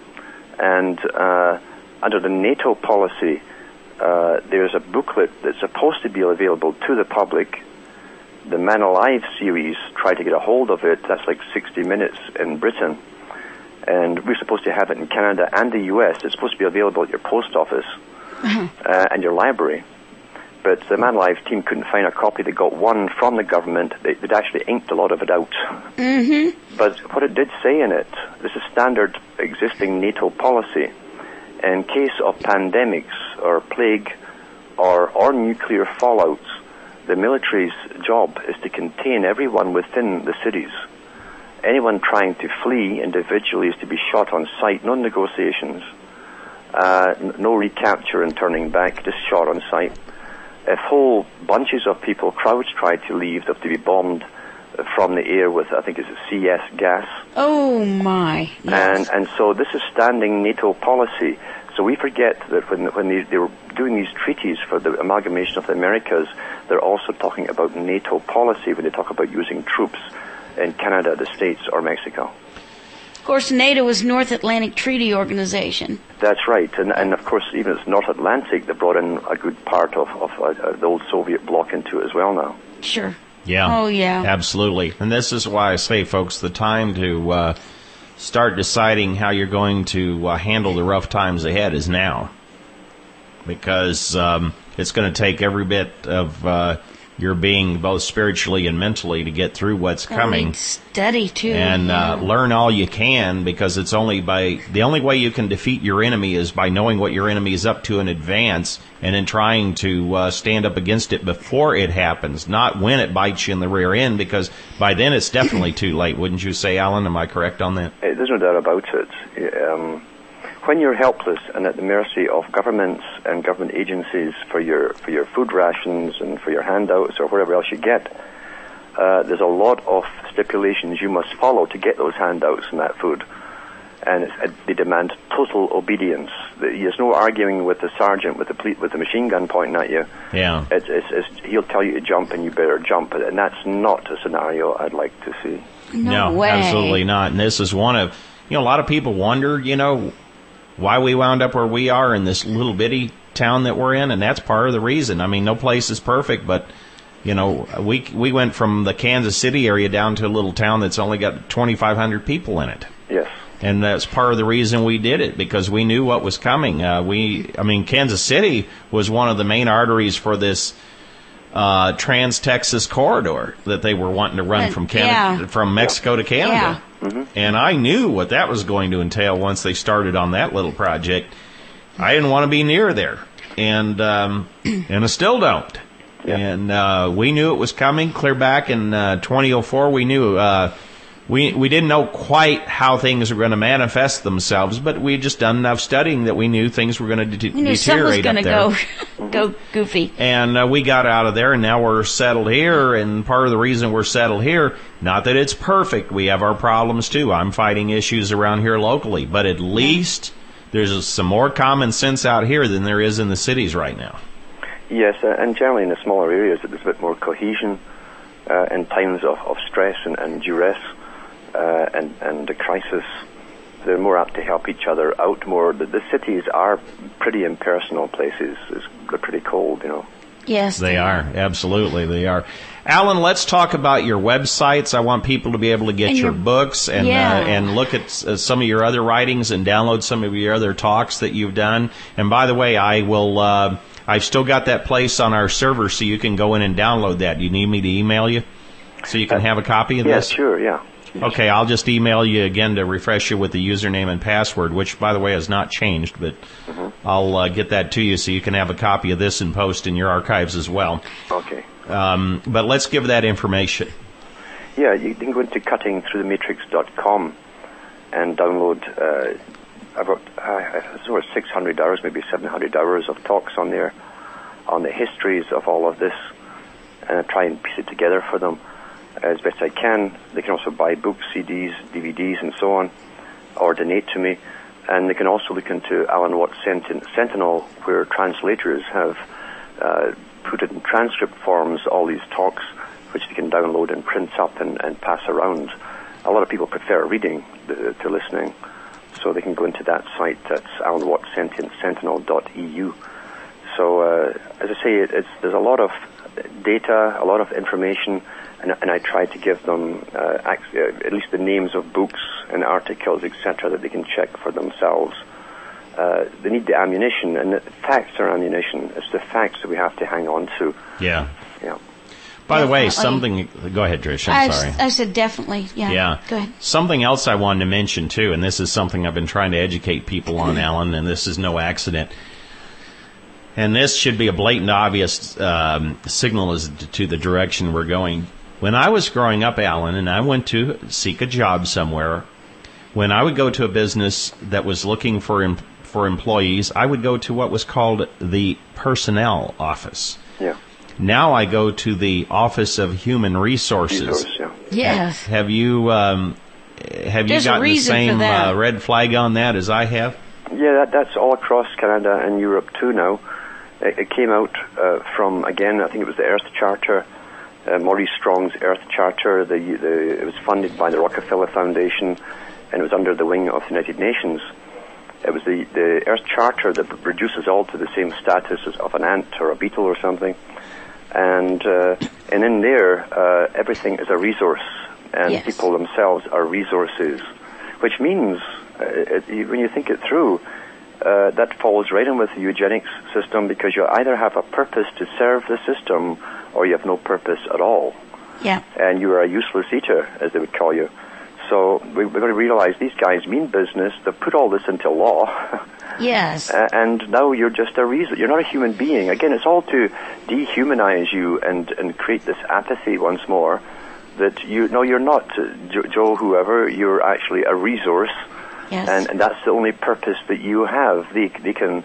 And uh, under the NATO policy, uh, there's a booklet that's supposed to be available to the public. The Man Alive series tried to get a hold of it. That's like 60 minutes in Britain. And we're supposed to have it in Canada and the US. It's supposed to be available at your post office uh, and your library. But the Man Alive team couldn't find a copy. They got one from the government. They, they'd actually inked a lot of it out. But what it did say in it, this is standard existing NATO policy. In case of pandemics or plague or, or nuclear fallouts, the military's job is to contain everyone within the cities. Anyone trying to flee individually is to be shot on sight, no negotiations, uh, n- no recapture and turning back, just shot on sight. If whole bunches of people, crowds try to leave, to be bombed from the air with, I think it's a CS gas. Oh my. And, and so this is standing NATO policy. So we forget that when, when they, they were doing these treaties for the amalgamation of the Americas, they're also talking about NATO policy when they talk about using troops in Canada, the States, or Mexico. Of course, NATO is North Atlantic Treaty Organization. That's right. And, and of course, even it's North Atlantic, they brought in a good part of, of uh, the old Soviet bloc into it as well now. Sure. Yeah. Oh, yeah. Absolutely. And this is why I say, folks, the time to uh, start deciding how you're going to uh, handle the rough times ahead is now. Because um, it's going to take every bit of uh, your being both spiritually and mentally to get through what's That coming needs Study too. and uh, learn all you can because it's only by the only way you can defeat your enemy is by knowing what your enemy is up to in advance and then trying to uh, stand up against it before it happens, not when it bites you in the rear end because by then it's definitely too late. Wouldn't you say, Alan? Am I correct on that? Uh, There's no doubt about it. Um, when you're helpless and at the mercy of governments and government agencies for your for your food rations and for your handouts or whatever else you get, uh, there's a lot of stipulations you must follow to get those handouts and that food, and it's, uh, they demand total obedience. There's no arguing with the sergeant with the ple- with the machine gun pointing at you. Yeah. It's, it's, it's, he'll tell you to jump and you better jump, and that's not a scenario I'd like to see. no, way. absolutely not. And this is one of, you know, a lot of people wonder, you know, why we wound up where we are in this little bitty town that we're in, and that's part of the reason. I mean, no place is perfect, but you know, we we went from the Kansas City area down to a little town that's only got 2,500 people in it. Yes. And that's part of the reason we did it because we knew what was coming. Uh, we, I mean, Kansas City was one of the main arteries for this uh, Trans Texas corridor that they were wanting to run Uh, from Canada, yeah. from Mexico to Canada. And I knew what that was going to entail once they started on that little project. I didn't want to be near there, and um, and I still don't. Yeah. And uh, we knew it was coming. Clear back in uh, 2004, we knew. Uh, we we didn't know quite how things were going to manifest themselves, but we had just done enough studying that we knew things were going to de- We knew some was deteriorate going up to there. go go goofy. And uh, we got out of there, and now we're settled here. And part of the reason we're settled here, not that it's perfect, we have our problems too. I'm fighting issues around here locally, but at least there's some more common sense out here than there is in the cities right now. Yes, uh, and generally in the smaller areas, there's a bit more cohesion uh, in times of, of stress and, and duress uh, and, and a crisis. They're more apt to help each other out more. The, the cities are pretty impersonal places. It's, they're pretty cold, you know. Yes, They are. Absolutely, they are. Alan, let's talk about your websites. I want people to be able to get And your your- books and Yeah. uh, and look at uh, some of your other writings and download some of your other talks that you've done. And by the way, I will. Uh, I've still got that place on our server, so you can go in and download that. You need me to email you so you can have a copy of Yes, this? sure, yeah. Okay, I'll just email you again to refresh you with the username and password, which, by the way, has not changed, but I'll uh, get that to you so you can have a copy of this and post in your archives as well. Okay. Um, but let's give that information. Yeah, you can go into cuttingthroughthematrix.com and download uh, about uh, sort of 600 hours, maybe 700 hours of talks on there on the histories of all of this, and I try and piece it together for them as best I can. They can also buy books, CDs, DVDs, and so on, or donate to me. And they can also look into Alan Watts Sentin- Sentinel, where translators have uh, put in transcript forms all these talks, which they can download and print up and, and pass around. A lot of people prefer reading to listening, so they can go into that site. That's alanwattsentinel.eu. So, uh, as I say, it, there's a lot of data, a lot of information, and, and I try to give them uh, ac- uh, at least the names of books and articles, etc., that they can check for themselves. Uh, they need the ammunition, and the facts are ammunition. It's the facts that we have to hang on to. Yeah. Yeah. By the way, something. Go ahead, Trish. I, I'm sorry. I said definitely. Yeah. Yeah. Go ahead. Something else I wanted to mention too, and this is something I've been trying to educate people on, Alan, and this is no accident. And this should be a blatant, obvious um, signal as to the direction we're going. When I was growing up, Alan, and I went to seek a job somewhere, when I would go to a business that was looking for em- for employees, I would go to what was called the personnel office. Yeah. Now I go to the Office of Human Resources. Resource, yeah. Yes. Have you um, have There's you gotten the same uh, red flag on that as I have? Yeah, that, that's all across Canada and Europe too now. It, it came out uh, from, again, I think it was the Earth Charter, uh, Maurice Strong's Earth Charter. The, the, it was funded by the Rockefeller Foundation and it was under the wing of the United Nations. It was the, the Earth Charter that reduces all to the same status as of an ant or a beetle or something. And, uh, and in there, uh, everything is a resource and Yes. people themselves are resources, which means, uh, it, when you think it through, uh, that falls right in with the eugenics system because you either have a purpose to serve the system or you have no purpose at all. Yeah. And you are a useless eater, as they would call you. So we, we've got to realize these guys mean business. They've put all this into law. Yes. And now you're just a reason. You're not a human being. Again, it's all to dehumanize you and, and create this apathy once more that you, no, you're not uh, Jo- Joe, whoever. You're actually a resource. Yes. And, and that's the only purpose that you have. They, they can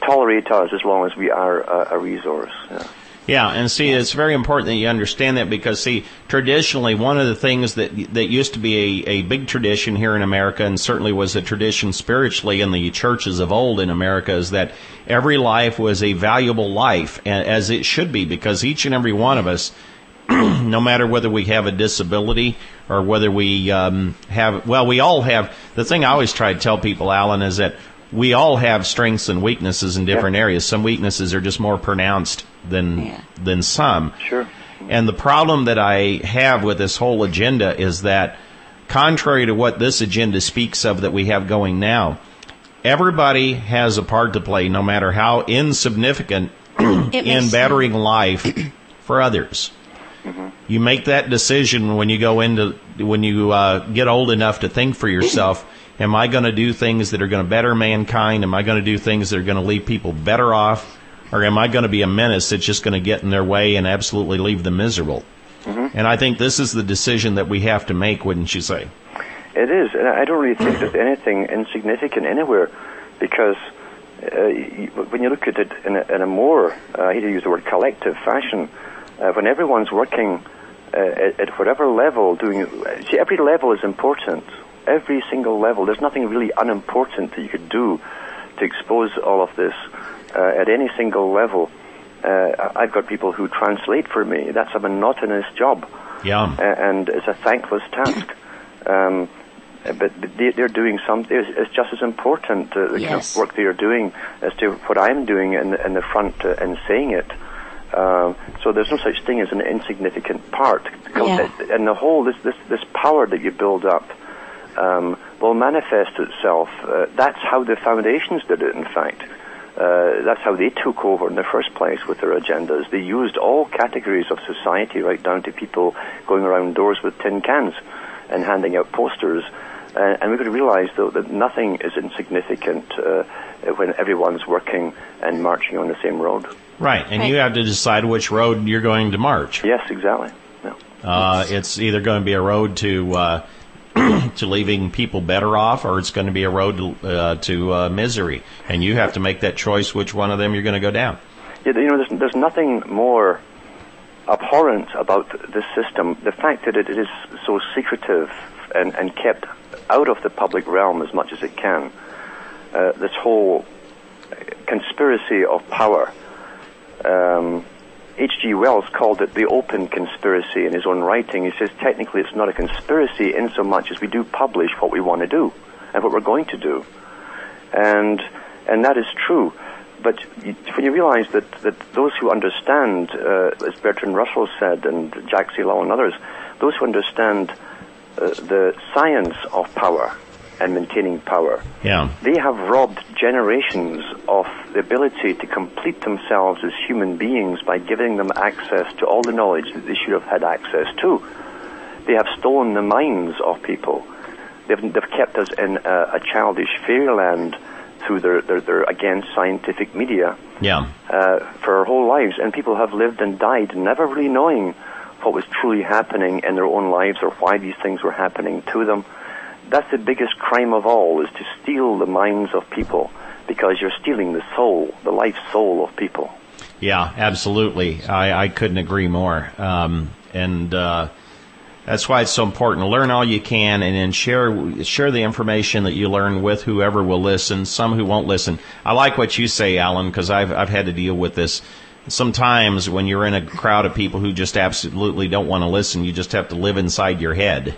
tolerate us as long as we are a, a resource. Yeah. Yeah, and see, it's very important that you understand that because, see, traditionally, one of the things that that used to be a, a big tradition here in America, and certainly was a tradition spiritually in the churches of old in America, is that every life was a valuable life, as it should be, because each and every one of us, no matter whether we have a disability or whether we um, have, well, we all have. The thing I always try to tell people, Alan, is that we all have strengths and weaknesses in different areas. Some weaknesses are just more pronounced than Yeah. than some. Sure. And the problem that I have with this whole agenda is that, contrary to what this agenda speaks of that we have going now, everybody has a part to play, no matter how insignificant, in bettering life for others. You make that decision when you go into when you uh, get old enough to think for yourself. Am I going to do things that are going to better mankind? Am I going to do things that are going to leave people better off? Or am I going to be a menace that's just going to get in their way and absolutely leave them miserable? And I think this is the decision that we have to make, wouldn't you say? It is, and I don't really think there's anything insignificant anywhere, because uh, you, when you look at it in a, in a more, uh, I hate to use the word collective fashion, uh, when everyone's working uh, at, at whatever level, doing, see, every level is important. Every single level. There's nothing really unimportant that you could do to expose all of this uh, at any single level. Uh, I've got people who translate for me. That's a monotonous job Yeah. and it's a thankless task. Um, but they, they're doing something. It's, it's just as important uh, the kind Yes. of work they are doing as to what I'm doing in, the- in the front uh, and saying it. Um, so there's no such thing as an insignificant part. Yeah. And the whole this this this power that you build up um, will manifest itself. Uh, that's how the foundations did it. In fact. Uh, that's how they took over in the first place with their agendas. They used all categories of society, right down to people going around doors with tin cans and handing out posters. Uh, and we've got to realize, though, that nothing is insignificant uh, when everyone's working and marching on the same road. Right. And Right. you have to decide which road you're going to march. Yes, exactly. Yeah. Uh, it's either going to be a road to uh, to leaving people better off, or it's going to be a road to, uh, to uh, misery, and you have to make that choice which one of them you're going to go down. Yeah, you know, there's, there's nothing more abhorrent about this system. The fact that it is so secretive and, and kept out of the public realm as much as it can. Uh, this whole conspiracy of power. Um, H.G. Wells called it the open conspiracy in his own writing. He says technically it's not a conspiracy in so much as we do publish what we want to do and what we're going to do. And, and that is true. But when you realize that, that those who understand, uh, as Bertrand Russell said, and Jack C. Law and others, those who understand uh, the science of power and maintaining power, Yeah. they have robbed generations of the ability to complete themselves as human beings by giving them access to all the knowledge that they should have had access to. They have stolen the minds of people. They've, they've kept us in a, a childish fairyland through their, their, their, again, scientific media Yeah. uh, for our whole lives, and people have lived and died never really knowing what was truly happening in their own lives or why these things were happening to them. That's the biggest crime of all, is to steal the minds of people because you're stealing the soul, the life soul of people. Yeah, absolutely. I, I couldn't agree more. Um, and uh, that's why it's so important learn all you can, and then share share the information that you learn with whoever will listen. Some who won't listen. I like what you say, Alan, because I've I've had to deal with this. Sometimes when you're in a crowd of people who just absolutely don't want to listen, you just have to live inside your head.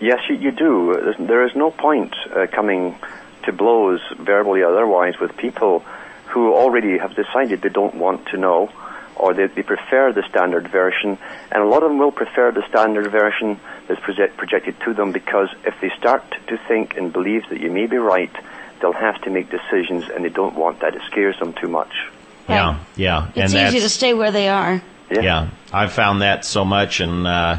Yes, you, you do. There's- no point uh, coming to blows, verbally or otherwise, with people who already have decided they don't want to know or they, they prefer the standard version. And a lot of them will prefer the standard version that's project, projected to them because if they start to think and believe that you may be right, they'll have to make decisions and they don't want that. It scares them too much. Yeah, yeah, It's and easy to stay where they are. Yeah. Yeah, I've found that so much, and uh,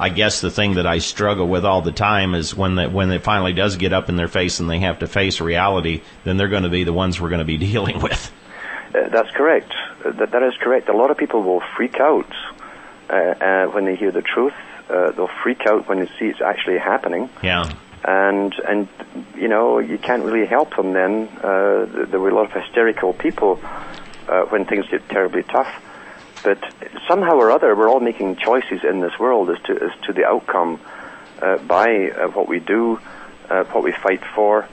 I guess the thing that I struggle with all the time is when the, when it finally does get up in their face and they have to face reality, then they're going to be the ones we're going to be dealing with. Uh, that's correct. Uh, that, that is correct. A lot of people will freak out uh, uh, when they hear the truth. Uh, they'll freak out when they see it's actually happening. Yeah, and and you know you can't really help them then. Uh, there were a lot of hysterical people uh, when things get terribly tough, but somehow or other we're all making choices in this world as to as to the outcome uh, by uh, what we do, uh, what we fight for.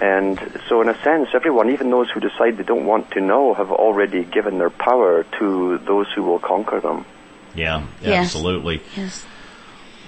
And so, in a sense, everyone, even those who decide they don't want to know, have already given their power to those who will conquer them. yeah, Yes. absolutely. Yes.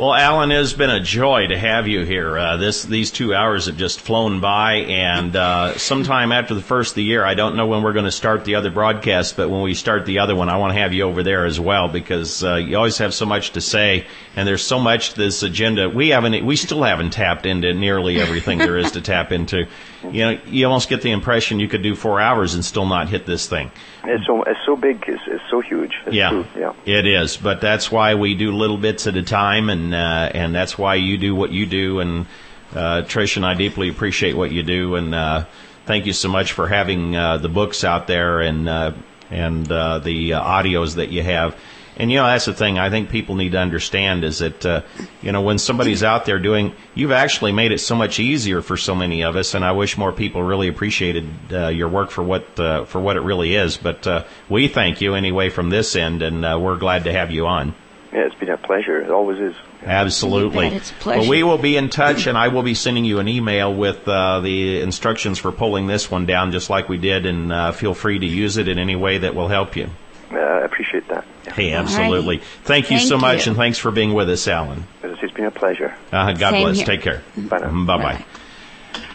Well, Alan, it has been a joy to have you here. Uh, this these two hours have just flown by, and uh, sometime after the first of the year, I don't know when we're going to start the other broadcast, but when we start the other one, I want to have you over there as well because uh, you always have so much to say, and there's so much to this agenda. We haven't, we still haven't tapped into nearly everything there is to tap into. You know, you almost get the impression you could do four hours and still not hit this thing. It's so it's so big, it's, it's so huge. It's Yeah, true. yeah. it is. But that's why we do little bits at a time, and uh, and that's why you do what you do. And uh, Trish and I deeply appreciate what you do, and uh, thank you so much for having uh, the books out there and uh, and uh, the uh, audios that you have. And you know that's the thing I think people need to understand is that uh, you know when somebody's out there doing, you've actually made it so much easier for so many of us, and I wish more people really appreciated uh, your work for what uh, for what it really is. But uh, we thank you anyway from this end, and uh, we're glad to have you on. Yeah, it's been a pleasure. It always is. Absolutely. It's a pleasure. Well, we will be in touch, and I will be sending you an email with uh, the instructions for pulling this one down, just like we did, and uh, feel free to use it in any way that will help you. Uh, I appreciate that. Yeah. Hey, absolutely. Alrighty. Thank you Thank so much, you. and thanks for being with us, Alan. It's it's been a pleasure. Uh, God Same bless. here. Take care. Bye. Bye bye.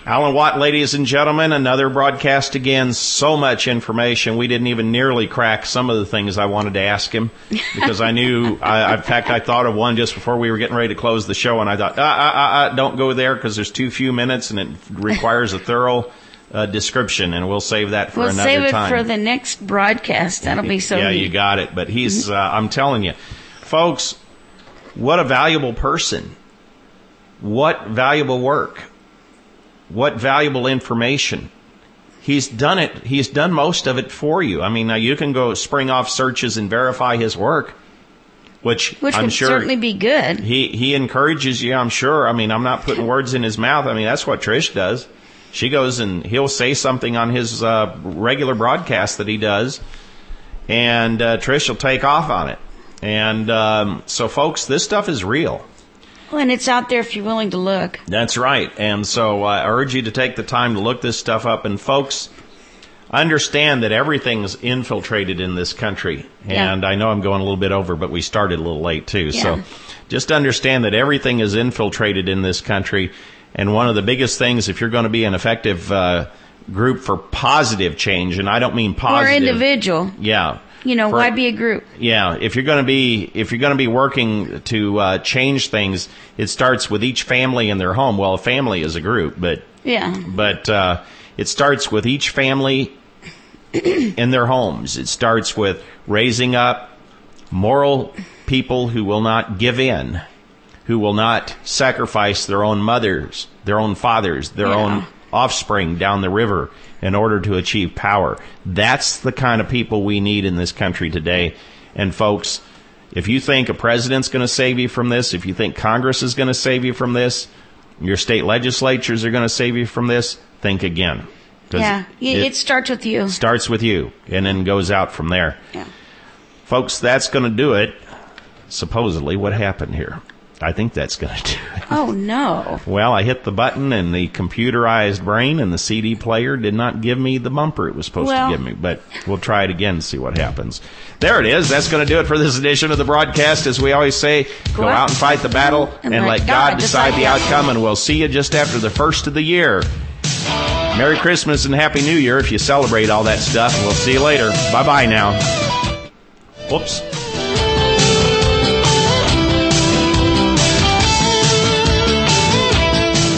Alan Watt, ladies and gentlemen, another broadcast again. So much information. We didn't even nearly crack some of the things I wanted to ask him because I knew, I, in fact, I thought of one just before we were getting ready to close the show and I thought, ah, ah, ah, ah don't go there because there's too few minutes and it requires a thorough uh, description and we'll save that for We'll another save it time. for the next broadcast. That'll be so yeah, neat. you got it. But he's, uh, I'm telling you, folks, what a valuable person. What valuable work. What valuable information. He's done it. He's done most of it for you. I mean, now you can go spring off searches and verify his work, which, Which I'm sure certainly be good. he he encourages you. I'm sure. I mean, I'm not putting words in his mouth. I mean, that's what Trish does. She goes and he'll say something on his uh, regular broadcast that he does, and uh, Trish will take off on it. And um, so, folks, this stuff is real. Well, and it's out there if you're willing to look. That's right. And so I urge you to take the time to look this stuff up. And folks, understand that everything's infiltrated in this country. Yeah. And I know I'm going a little bit over, but we started a little late too. So just understand that everything is infiltrated in this country. And one of the biggest things, if you're going to be an effective uh, group for positive change, and I don't mean positive, Or individual. Yeah. You know, For- why be a group? yeah, if you're going to be if you're going to be working to uh, change things, it starts with each family in their home. Well, a family is a group, but Yeah. but uh, it starts with each family in their homes. It starts with raising up moral people who will not give in, who will not sacrifice their own mothers, their own fathers, their Yeah. own offspring down the river in order to achieve power. That's the kind of people we need in this country today. And folks, if you think a president's going to save you from this, if you think Congress is going to save you from this, your state legislatures are going to save you from this, think again. Yeah. It, it it starts with you. starts with you and then goes out from there. Yeah. Folks, that's going to do it. Supposedly, what happened here? I think that's going to do it. Oh no. Well, I hit the button and the computerized brain and the CD player did not give me the bumper it was supposed Well- to give me, but we'll try it again and see what happens. There it is. That's going to do it for this edition of the broadcast. As we always say, go, out and fight the battle and, let God decide the outcome and we'll see you just after the first of the year. Merry Christmas and Happy New Year if you celebrate all that stuff. We'll see you later. Bye bye now. Whoops.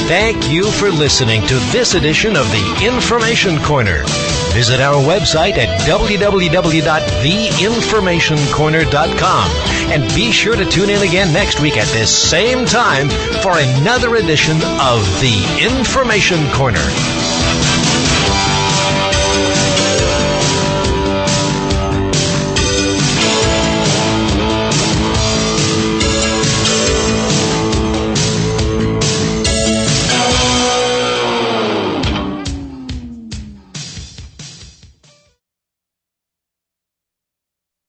Thank you for listening to this edition of the Information Corner. Visit our website at www.theinformationcorner.com and be sure to tune in again next week at this same time for another edition of The Information Corner.